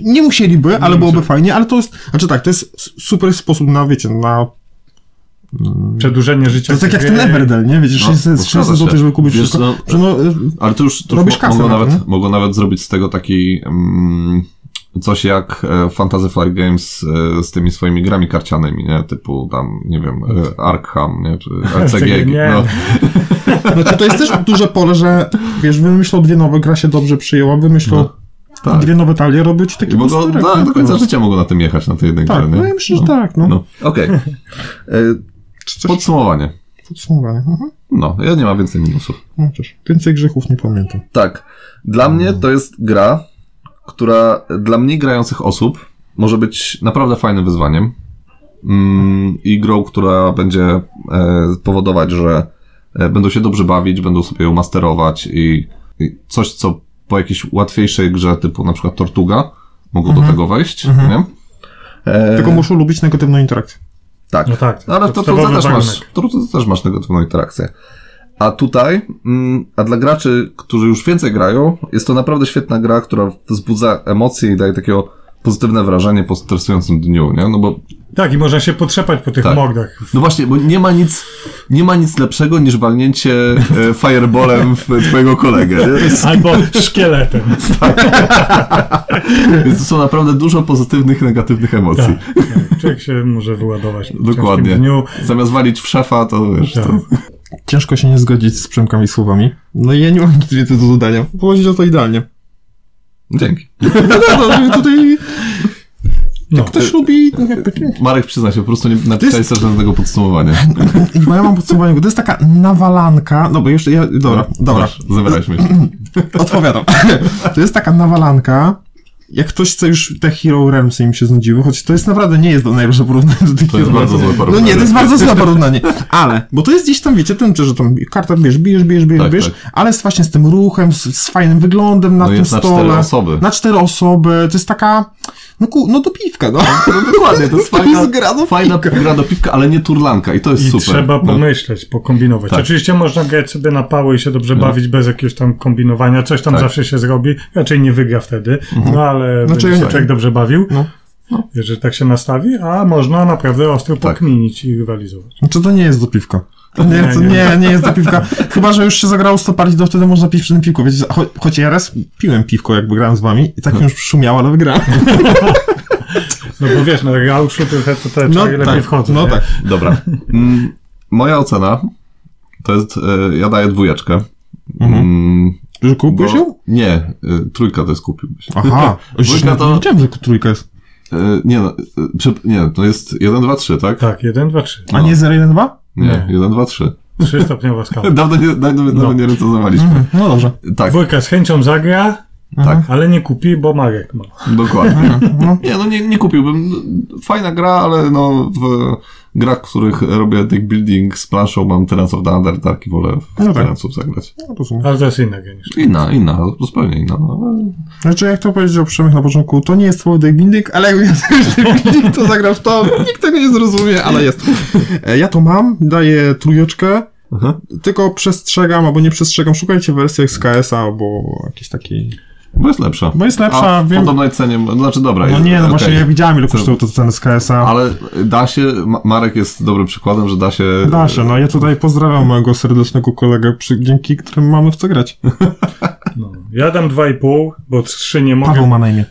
Speaker 2: Nie musieliby, ale byłoby fajnie, ale to jest. Znaczy tak, to jest super sposób na, wiecie, na.
Speaker 3: Przedłużenie życia.
Speaker 2: To jest tak jak ten Everdell, nie? Wiecie,
Speaker 1: No,
Speaker 2: 600
Speaker 1: zgadza
Speaker 2: 600
Speaker 1: się.
Speaker 2: zł, żeby kupić wszystko.
Speaker 1: no,
Speaker 2: no,
Speaker 1: Ale to już, to już
Speaker 2: Robisz
Speaker 1: mo-
Speaker 2: kasę
Speaker 1: mogą, nawet, mogą nawet zrobić z tego taki mm, coś jak e, Fantasy Flight Games e, z tymi swoimi grami karcianymi, nie? Typu tam, nie wiem, e, Arkham, nie? Czy (laughs) RCG.
Speaker 3: Nie.
Speaker 1: No, (laughs)
Speaker 2: Znaczy, to jest też duże pole, że wiesz, wymyślą dwie nowe, gra się dobrze przyjęła, wymyślą
Speaker 1: No, tak.
Speaker 2: dwie nowe talie, robić taki
Speaker 1: mogą,
Speaker 2: boosterek,
Speaker 1: no,
Speaker 2: nie?
Speaker 1: do końca życia mogą na tym jechać, na tej jednej
Speaker 2: Tak,
Speaker 1: grze, nie?
Speaker 2: no ja myślę, że tak, no.
Speaker 1: No, okej. (laughs)
Speaker 2: Coś
Speaker 1: Podsumowanie.
Speaker 2: podsumowane. Mhm.
Speaker 1: No, ja nie mam więcej minusów.
Speaker 2: No, cóż, więcej grzechów nie pamiętam.
Speaker 1: Tak. Dla mnie to jest gra, która dla mniej grających osób może być naprawdę fajnym wyzwaniem. Mm, I grą, która będzie e, powodować, że e, będą się dobrze bawić, będą sobie ją masterować i, i coś, co po jakiejś łatwiejszej grze, typu na przykład Tortuga, mogą do tego wejść, nie? E,
Speaker 2: Tylko muszą lubić negatywną interakcję.
Speaker 1: tak.
Speaker 3: No tak,
Speaker 1: No, ale w
Speaker 3: podstawowy
Speaker 1: Tortudze też masz, Tortudze też masz negatywną interakcję. A tutaj, mm, a dla graczy, którzy już więcej grają, jest to naprawdę świetna gra, która wzbudza emocje i daje takiego pozytywne wrażenie po stresującym dniu, nie? No bo,
Speaker 3: Tak, i można się potrzepać po tych
Speaker 1: Tak.
Speaker 3: mordach.
Speaker 1: no właśnie, bo nie ma nic, nie ma nic lepszego niż walnięcie e, fireballem w twojego kolegę, nie?
Speaker 3: Albo szkieletem. (laughs)
Speaker 1: Więc to są naprawdę dużo pozytywnych negatywnych emocji.
Speaker 3: Tak, tak. Człowiek się może wyładować po
Speaker 1: Dokładnie.
Speaker 3: dniu.
Speaker 1: Zamiast walić w szefa, to wiesz,
Speaker 3: Tak.
Speaker 1: to...
Speaker 2: Ciężko się nie zgodzić z Przemkami słowami. No i ja nie mam nic więcej do dodania. Położyć o to idealnie.
Speaker 1: Dzięki. (laughs)
Speaker 2: No, no, no, tutaj
Speaker 3: No.
Speaker 2: ktoś lubi jakby...
Speaker 1: Marek przyzna się, po prostu nie napisałeś sobie żadnego podsumowania.
Speaker 2: I (laughs) bo ja mam podsumowanie, to jest taka nawalanka, no bo jeszcze, ja, dobra, dobra,
Speaker 1: Masz, Zawieraliśmy się. (clears throat)
Speaker 2: odpowiadam. To jest taka nawalanka, jak ktoś chce już te Hero Realms im się znudziły, choć to jest naprawdę nie jest najlepsze porównanie do tych
Speaker 1: To jest
Speaker 2: Hero
Speaker 1: bardzo
Speaker 2: Realms.
Speaker 1: złe porównanie.
Speaker 2: No nie, to jest bardzo złe porównanie. Ale, bo to jest gdzieś tam, wiecie, ten, że tam karta bierz, bijesz, bijesz, bijesz,
Speaker 1: Tak,
Speaker 2: bijesz,
Speaker 1: tak.
Speaker 2: ale właśnie z tym ruchem, z, z fajnym wyglądem na
Speaker 1: No
Speaker 2: tym
Speaker 1: jest na
Speaker 2: stole.
Speaker 1: cztery osoby.
Speaker 2: Na cztery osoby. To jest taka, No, ku, no do piwka, no.
Speaker 1: No dokładnie, to jest (laughs)
Speaker 2: To
Speaker 1: fajna,
Speaker 2: jest gra do
Speaker 1: fajna gra do piwka, ale nie turlanka i to jest
Speaker 3: I
Speaker 1: super.
Speaker 3: trzeba
Speaker 1: No.
Speaker 3: pomyśleć, pokombinować.
Speaker 1: Tak.
Speaker 3: Oczywiście można grać sobie na pało i się dobrze
Speaker 1: No.
Speaker 3: bawić bez jakiegoś tam kombinowania. Coś tam
Speaker 1: Tak.
Speaker 3: zawsze się zrobi. Raczej nie wygra wtedy, no ale
Speaker 2: Znaczy,
Speaker 3: będzie się człowiek dobrze bawił.
Speaker 2: No.
Speaker 3: Jeżeli tak się nastawi, a można naprawdę ostro
Speaker 1: Tak.
Speaker 3: pokminić i rywalizować.
Speaker 2: Znaczy to nie jest do piwka. To nie,
Speaker 3: Nie,
Speaker 2: to
Speaker 3: nie.
Speaker 2: nie, jest do piwka. Chyba, że już się zagrało 100 partii, to wtedy można pić przy tym piwku. Wiecie, cho choć ja raz piłem piwko, jakby grałem z wami i tak już szumiało, ale wygrałem.
Speaker 3: No bo wiesz, na rauszu trochę to te
Speaker 2: No
Speaker 3: czary lepiej
Speaker 2: tak,
Speaker 3: wchodzą.
Speaker 2: no
Speaker 3: nie?
Speaker 2: tak.
Speaker 1: Dobra. Mm, Moja ocena to jest, e, ja daję dwójeczkę.
Speaker 2: Mhm.
Speaker 1: Mm,
Speaker 2: Że kupiłeś
Speaker 1: bo-
Speaker 2: ją?
Speaker 1: Nie, e, trójka to jest kupiłbyś.
Speaker 2: Aha,
Speaker 1: Dwójka to-
Speaker 2: nie wiedziałem, że trójka jest.
Speaker 1: E, Nie no, nie, to jest 1, 2, 3, tak?
Speaker 3: Tak, jeden, dwa, trzy.
Speaker 2: A nie 0, 1, 2?
Speaker 1: Nie,
Speaker 3: Nie.
Speaker 1: 1, 2, 3.
Speaker 3: Trzystopniowa (laughs) skala.
Speaker 1: Dawno nie, dawno, dawno
Speaker 3: No.
Speaker 1: nie recenzowaliśmy.
Speaker 2: No dobrze.
Speaker 1: Tak,
Speaker 3: Dwójka z chęcią zagra,
Speaker 1: tak,
Speaker 3: ale nie kupi, bo Marek ma.
Speaker 1: dokładnie.
Speaker 2: No.
Speaker 1: Nie, no nie, nie kupiłbym. Fajna gra, ale no w grach, w których robię deck building z planszą, mam Tenants of the Underdark i wolę w
Speaker 2: No tak.
Speaker 1: Tenantsów zagrać.
Speaker 2: No, rozumiem.
Speaker 3: Ale to jest inna gra niż.
Speaker 1: Inna, inna, zupełnie inna. No,
Speaker 2: Znaczy, jak to powiedział Przemek na początku, to nie jest twój deck building, ale jakby deck building, to zagrał w to, nikt tego nie zrozumie, ale jest. E, Ja to mam, daję trójeczkę,
Speaker 1: Aha.
Speaker 2: tylko przestrzegam, albo nie przestrzegam, szukajcie wersji XKS-a, albo jakiejś takiej...
Speaker 1: Bo jest lepsza.
Speaker 2: Bo jest lepsza,
Speaker 1: A w
Speaker 2: wiem...
Speaker 1: podobnej cenie, znaczy dobra.
Speaker 2: No
Speaker 1: jest-
Speaker 2: nie, no
Speaker 1: okej.
Speaker 2: właśnie ja widziałem, ile kosztowało to ceny z KS-a.
Speaker 1: Ale da się, Ma- Marek jest dobrym przykładem, że da się...
Speaker 2: Da się, no ja tutaj pozdrawiam mojego serdecznego kolegę, przy, dzięki którym mamy w co grać. (laughs)
Speaker 3: No. Ja dam dwa i pół, bo trzy nie mogę.
Speaker 2: Paweł ma na imię,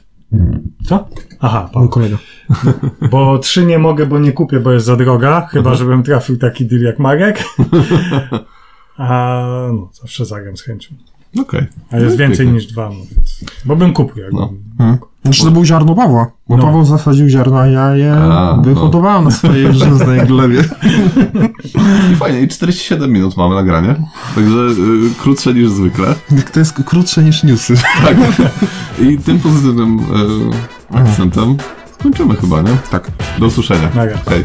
Speaker 3: Co? Aha,
Speaker 2: mój
Speaker 3: Paweł.
Speaker 2: kolega. (laughs)
Speaker 3: Bo trzy nie mogę, bo nie kupię, bo jest za droga. Chyba, żebym trafił taki deal jak Marek. (laughs) A no, zawsze zagram z chęcią.
Speaker 1: Okej.
Speaker 3: A jest
Speaker 1: No,
Speaker 3: więcej niż dwa, no więc. Bo bym kupił, jak
Speaker 1: No.
Speaker 2: Hmm. Znaczy to był ziarno Pawła, bo
Speaker 3: No.
Speaker 2: Paweł zasadził ziarno, a ja je
Speaker 1: A, no.
Speaker 2: wyhodowałem na swojej żyznej (laughs) glebie.
Speaker 1: I fajnie, i 47 minut mamy nagranie, także y, krótsze niż zwykle.
Speaker 2: To jest krótsze niż newsy.
Speaker 1: Tak. I tym pozytywnym y, akcentem skończymy chyba, nie?
Speaker 2: Tak.
Speaker 1: Do usłyszenia.
Speaker 3: Naga.
Speaker 1: Hej.